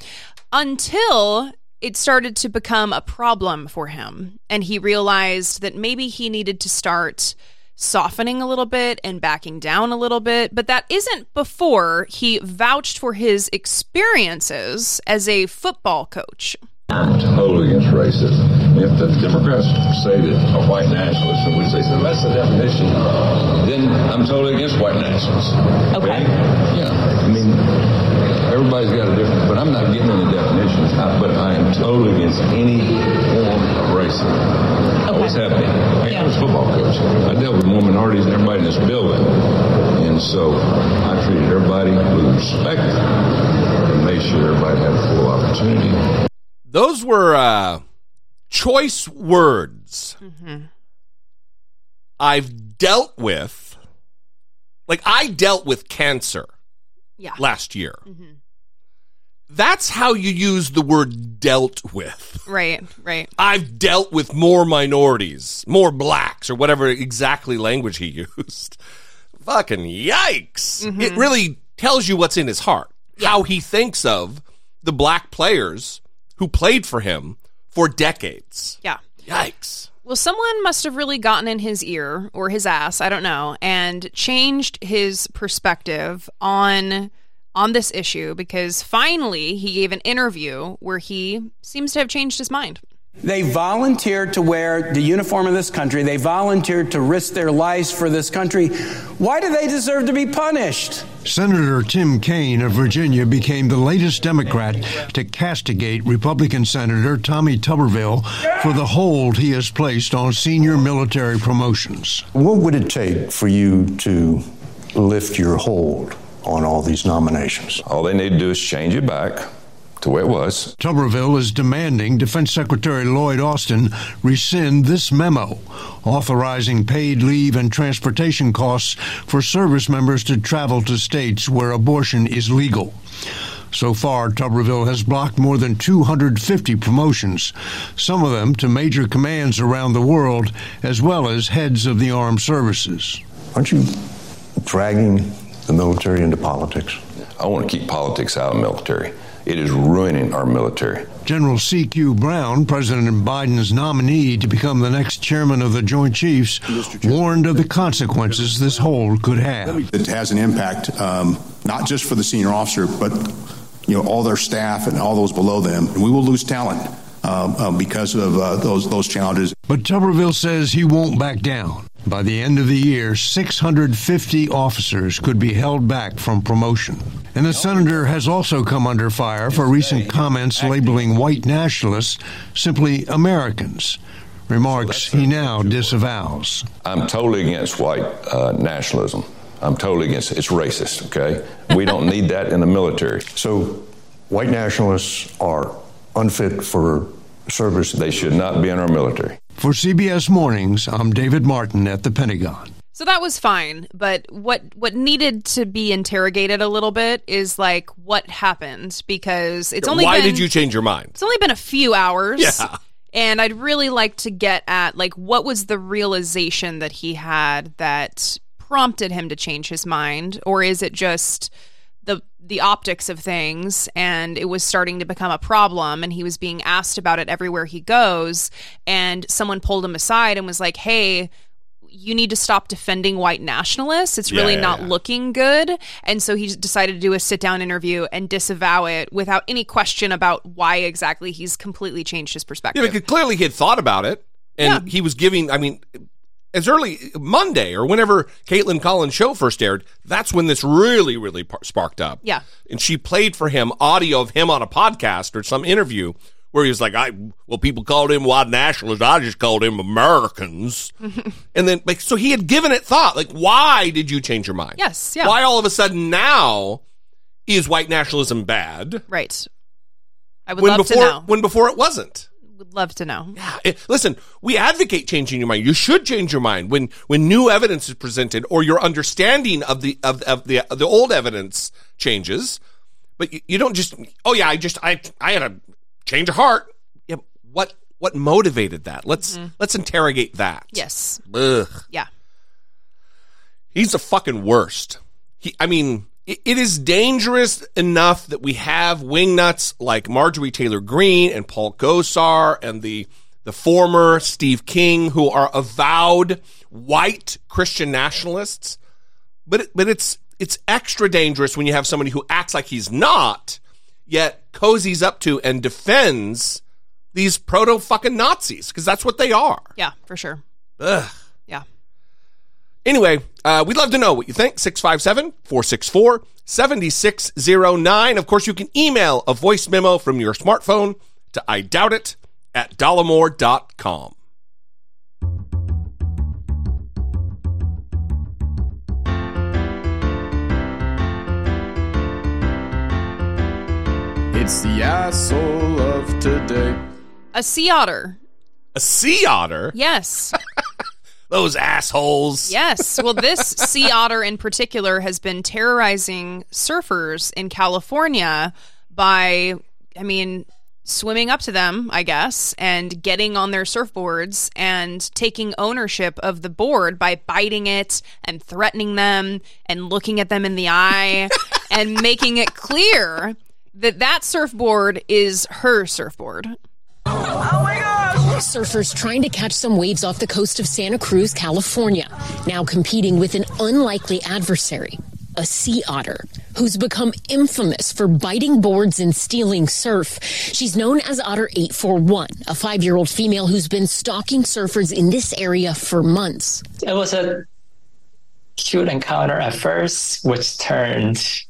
until it started to become a problem for him. And he realized that maybe he needed to start softening a little bit and backing down a little bit. But that isn't before he vouched for his experiences as a football coach.
I'm totally against racism. If the Democrats say that a white nationalist, and we say, so that's the definition, then I'm totally against white nationalists. Okay. Yeah. I mean, everybody's got a different, but I'm not getting any definitions, but I am totally against any form of racism. Always have been. Hey, I was a football coach. I dealt with more minorities than everybody in this building. And so I treated everybody with respect and made sure everybody had a full opportunity.
Those were uh, choice words I've dealt with. Like, I dealt with cancer
Yeah.
last year. That's how you use the word dealt with.
Right, right.
I've dealt with more minorities, more blacks, or whatever exactly language he used. Fucking yikes.
Mm-hmm.
It really tells you what's in his heart, how he thinks of the black players who played for him for decades.
Yeah.
Yikes.
Well, someone must have really gotten in his ear or his ass, I don't know, and changed his perspective on on this issue because finally he gave an interview where he seems to have changed his mind.
They volunteered to wear the uniform of this country. They volunteered to risk their lives for this country. Why do they deserve to be punished?
Senator Tim Kaine of Virginia became the latest Democrat to castigate Republican Senator Tommy Tuberville for the hold he has placed on senior military promotions.
What would it take for you to lift your hold on all these nominations?
All they need to do is change it back to where it was.
Tuberville is demanding Defense Secretary Lloyd Austin rescind this memo, authorizing paid leave and transportation costs for service members to travel to states where abortion is legal. So far, Tuberville has blocked more than 250 promotions, some of them to major commands around the world, as well as heads of the armed services.
Aren't you dragging the military into politics?
I want to keep politics out of the military. It is ruining our military.
General C.Q. Brown, President Biden's nominee to become the next chairman of the Joint Chiefs, warned of the consequences this hold could have.
It has an impact, um, not just for the senior officer, but you know all their staff and all those below them. And we will lose talent um, uh, because of uh, those those challenges.
But Tuberville says he won't back down. By the end of the year, 650 officers could be held back from promotion. And the senator has also come under fire for recent comments labeling white nationalists simply Americans, remarks he now disavows.
I'm totally against white uh, nationalism. I'm totally against it. It's racist, okay? We don't need that in the military.
So, white nationalists are unfit for service.
They should not be in our military.
For CBS Mornings, I'm David Martin at the Pentagon.
So that was fine, but what what needed to be interrogated a little bit is like what happened because it's only
Why
been,
did you change your mind?
It's only been a few hours.
Yeah.
And I'd really like to get at like what was the realization that he had that prompted him to change his mind or is it just the the optics of things and it was starting to become a problem and he was being asked about it everywhere he goes and someone pulled him aside and was like, "Hey, you need to stop defending white nationalists. It's really
Yeah, yeah,
not
yeah.
looking good. And so he decided to do a sit down interview and disavow it without any question about why exactly he's completely changed his perspective.
Yeah, because clearly he had thought about it, and he was giving. I mean, as early Monday or whenever Kaitlan Collins' show first aired, that's when this really, really par- sparked up.
Yeah.
and she played for him audio of him on a podcast or some interview where he was like, "I well, people called him white nationalists. I just called him Americans." and then, like, so he had given it thought. Like, why did you change your mind?
Yes, yeah.
Why all of a sudden now is white nationalism bad?
Right. I would
when
love
before
to know.
when before it wasn't.
Would love to know.
Yeah. It- listen, we advocate changing your mind. You should change your mind when when new evidence is presented or your understanding of the of, of the of the old evidence changes. But you, you don't just oh yeah, I just I I had a change of heart. Yeah, what what motivated that? Let's mm-hmm. let's interrogate that.
Yes.
Ugh.
Yeah.
He's the fucking worst. He, I mean, it, is dangerous enough that we have wingnuts like Marjorie Taylor Greene and Paul Gosar and the the former Steve King, who are avowed white Christian nationalists. But it, but it's it's extra dangerous when you have somebody who acts like he's not, yet cozies up to and defends these proto fucking Nazis because that's what they are.
Yeah, for sure.
Ugh.
Yeah.
Anyway, uh, we'd love to know what you think. 657 464 7609. Of course, you can email a voice memo from your smartphone to I doubt it at dollemore.com.
It's the asshole of today.
A sea otter.
A sea otter?
Yes.
Those assholes.
Yes. Well, this sea otter in particular has been terrorizing surfers in California by, I mean, swimming up to them, I guess, and getting on their surfboards and taking ownership of the board by biting it and threatening them and looking at them in the eye and making it clear that that surfboard is her surfboard.
Surfers trying to catch some waves off the coast of Santa Cruz, California, now competing with an unlikely adversary, a sea otter, who's become infamous for biting boards and stealing surf. She's known as Otter 841, a five year old female who's been stalking surfers in this area for months.
It was a cute encounter at first, which turned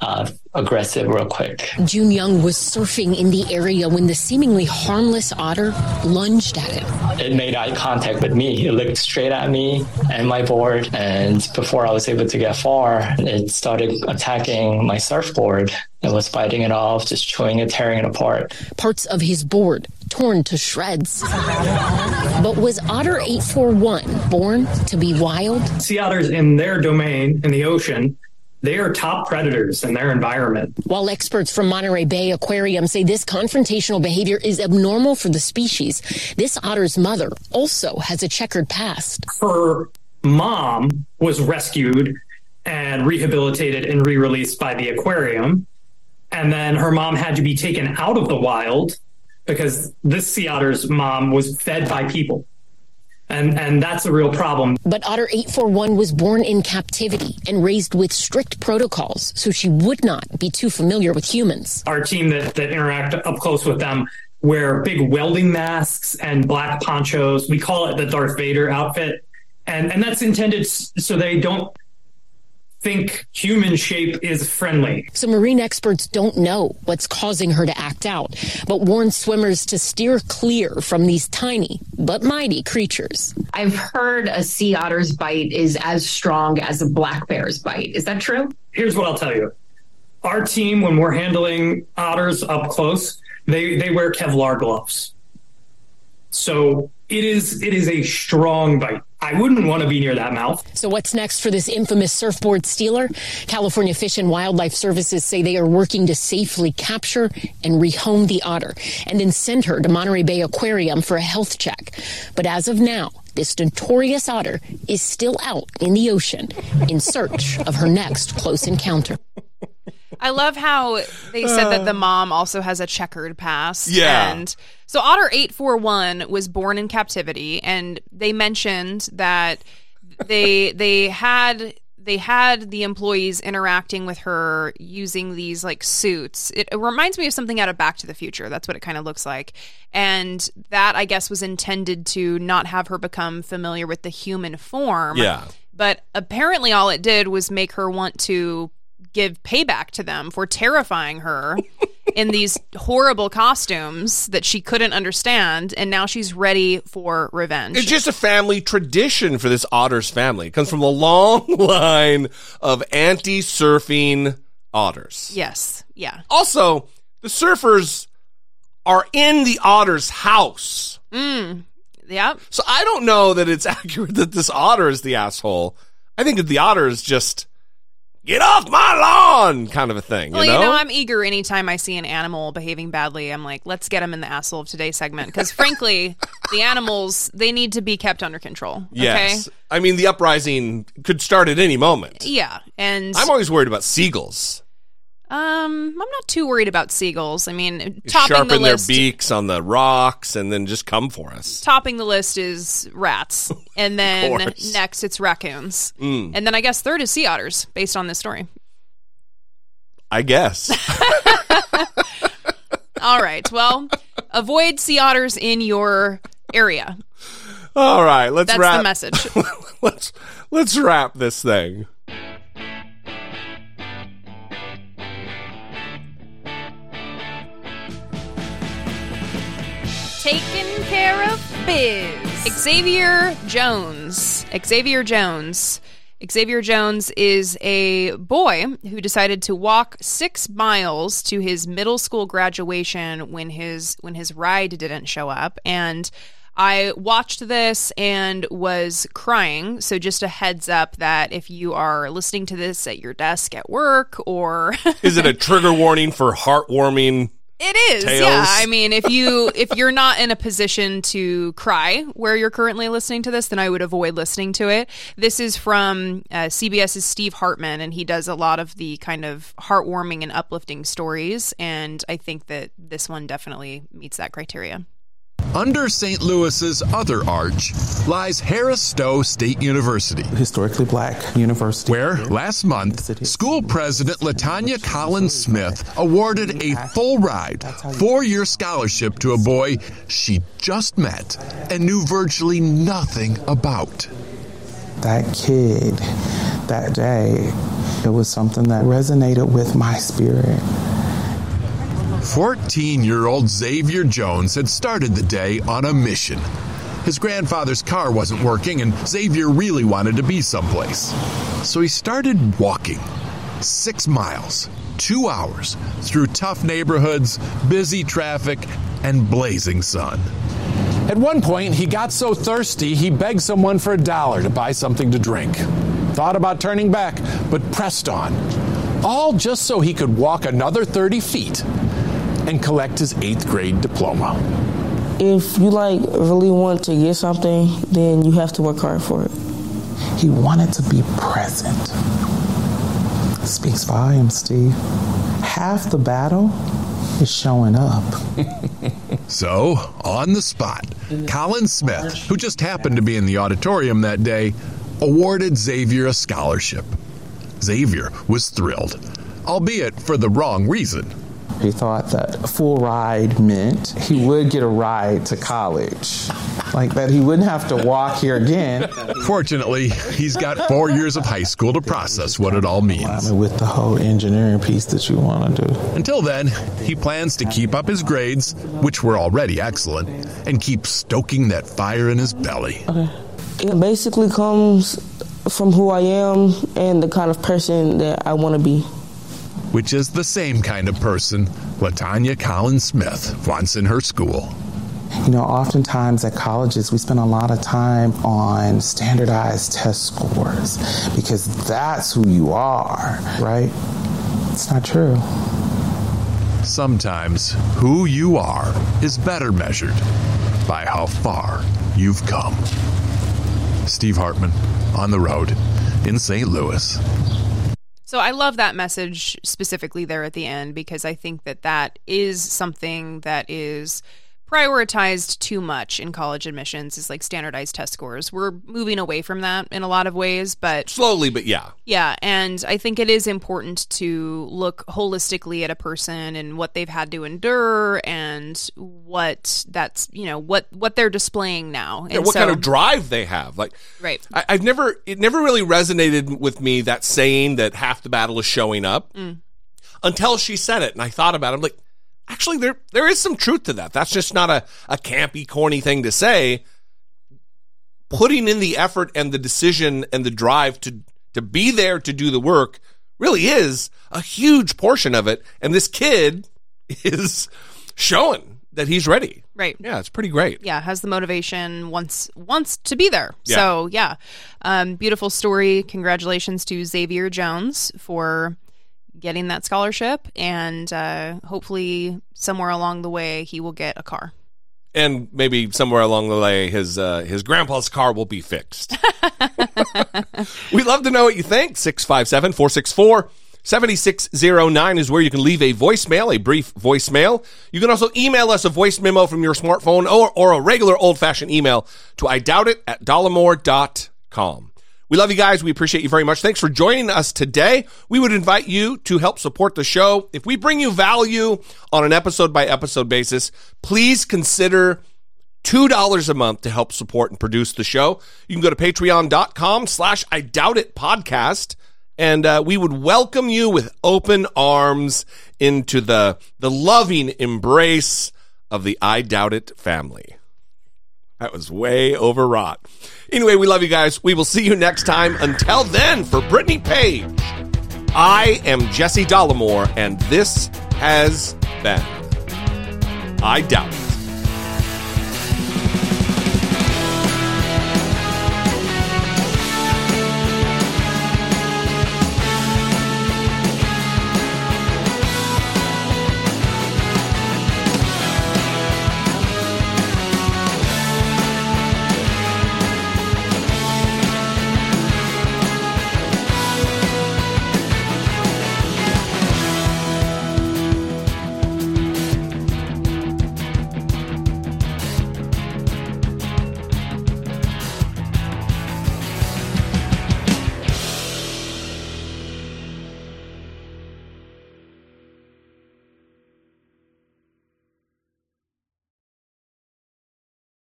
uh, aggressive real quick.
June Young was surfing in the area when the seemingly harmless otter lunged at him.
It made eye contact with me. It looked straight at me and my board. And before I was able to get far, it started attacking my surfboard. It was biting it off, just chewing it, tearing it apart.
Parts of his board torn to shreds. But was Otter 841 born to be wild?
Sea otters in their domain in the ocean, they are top predators in their environment.
While experts from Monterey Bay Aquarium say this confrontational behavior is abnormal for the species, this otter's mother also has a checkered past.
Her mom was rescued and rehabilitated and re released by the aquarium. And then her mom had to be taken out of the wild because this sea otter's mom was fed by people. And, and that's a real problem.
But Otter 841 was born in captivity and raised with strict protocols, so she would not be too familiar with humans.
Our team that, that interact up close with them wear big welding masks and black ponchos. We call it the Darth Vader outfit. And, and that's intended so they don't think human shape is friendly.
So marine experts don't know what's causing her to act out, but warn swimmers to steer clear from these tiny but mighty creatures.
I've heard a sea otter's bite is as strong as a black bear's bite. Is that true?
Here's what I'll tell you. Our team, when we're handling otters up close, they, they wear Kevlar gloves. So it is it is a strong bite. I wouldn't want to be near that mouth.
So what's next for this infamous surfboard stealer? California Fish and Wildlife Services say they are working to safely capture and rehome the otter and then send her to Monterey Bay Aquarium for a health check. But as of now, this notorious otter is still out in the ocean in search of her next close encounter.
I love how they said that the uh. mom also has a checkered past.
Yeah.
And so Otter 841 was born in captivity and they mentioned that they they had they had the employees interacting with her using these like suits. It, it reminds me of something out of Back to the Future. That's what it kind of looks like. And that I guess was intended to not have her become familiar with the human form.
Yeah.
But apparently all it did was make her want to give payback to them for terrifying her in these horrible costumes that she couldn't understand and now she's ready for revenge.
It's just a family tradition for this otters family. It comes from a long line of anti-surfing otters.
yes. Yeah.
Also, the surfers are in the otter's house.
Mm. Yep.
So I don't know that it's accurate that this otter is the asshole. I think that the otter is just get off my lawn kind of a thing.
Well,
you know,
I'm eager anytime I see an animal behaving badly. I'm like, let's get him in the asshole of today's segment. Because frankly, the animals, they need to be kept under control. Okay?
yes. I mean, the uprising could start at any moment.
Yeah. And
I'm always worried about seagulls.
Um, I'm not too worried about seagulls. I mean, topping the
Sharpen their beaks on the rocks and then just come for us.
topping the list is rats, and then next it's raccoons,
Mm.
and then I guess third is sea otters, based on this story.
I guess.
All right, well, avoid sea otters in your area.
All right, let's
That's
wrap.
the message.
let's let's wrap this thing.
Taking care of biz. Xavier Jones. Xavier Jones. Xavier Jones is a boy who decided to walk six miles to his middle school graduation when his when his ride didn't show up. And I watched this and was crying. So just a heads up that if you are listening to this at your desk at work or
Is it a trigger warning for heartwarming?
It is,
Tales.
yeah. I mean, if you if you're not in a position to cry where you're currently listening to this, then I would avoid listening to it. This is from uh, CBS's Steve Hartman, and he does a lot of the kind of heartwarming and uplifting stories. And I think that this one definitely meets that criteria.
Under St. Louis's other arch lies Harris Stowe State University.
Historically black university.
Where, last month, school president LaTonya Collins Smith awarded a full ride, four year scholarship to a boy she just met and knew virtually nothing about.
That kid, that day, it was something that resonated with my spirit.
14 year old Xavier Jones had started the day on a mission. His grandfather's car wasn't working, and Xavier really wanted to be someplace. So he started walking six miles, two hours, through tough neighborhoods, busy traffic, and blazing sun.
At one point, he got so thirsty he begged someone for a dollar to buy something to drink. Thought about turning back, but pressed on. All just so he could walk another 30 feet and collect his eighth grade diploma.
If you like really want to get something, then you have to work hard for it.
He wanted to be present. Speaks volumes, Steve. Half the battle is showing up.
So, on the spot, Colin Smith, who just happened to be in the auditorium that day, awarded Xavier a scholarship. Xavier was thrilled, albeit for the wrong reason.
He thought that a full ride meant he would get a ride to college. like that he wouldn't have to walk here again.
Fortunately, he's got four years of high school to process what it all means.
With the whole engineering piece that you want to do.
Until then, he plans to keep up his grades, which were already excellent, and keep stoking that fire in his belly.
Okay. It basically comes from who I am and the kind of person that I want to be.
Which is the same kind of person LaTonya Collins Smith wants in her school.
You know, oftentimes at colleges, we spend a lot of time on standardized test scores because that's who you are, right? It's not true.
Sometimes who you are is better measured by how far you've come. Steve Hartman on the road in St. Louis.
So I love that message specifically there at the end because I think that that is something that is prioritized too much in college admissions is like standardized test scores. We're moving away from that in a lot of ways, but
slowly, but yeah.
Yeah, and I think it is important to look holistically at a person and what they've had to endure and what that's, you know, what what they're displaying now. And
Yeah, what
so-
kind of drive they have. Like
Right.
I, I've never it never really resonated with me that saying that half the battle is showing up
Mm.
until she said it and I thought about it. I'm like, actually there there is some truth to that. That's just not a, a campy, corny thing to say. Putting in the effort and the decision and the drive to to be there to do the work really is a huge portion of it. And this kid is showing that he's ready.
Right.
Yeah, it's pretty great.
yeah has the motivation wants wants to be there
Yeah.
so yeah um, beautiful story congratulations to xavier jones for getting that scholarship and uh, hopefully somewhere along the way he will get a car
and maybe somewhere along the way his uh, his grandpa's car will be fixed. We'd love to know what you think. 657 464 7609 is where you can leave a voicemail, a brief voicemail. You can also email us a voice memo from your smartphone or, or a regular old fashioned email to I doubt it at dollemore.com. We love you guys. We appreciate you very much. Thanks for joining us today. We would invite you to help support the show. If we bring you value on an episode by episode basis, please consider $2 a month to help support and produce the show. You can go to patreon.com slash I doubt it podcast. And uh, we would welcome you with open arms into the, the loving embrace of the I doubt it family. That was way overwrought. Anyway, we love you guys. We will see you next time. Until then, for Brittany Page, I am Jesse Dollemore, and this has been I Doubt.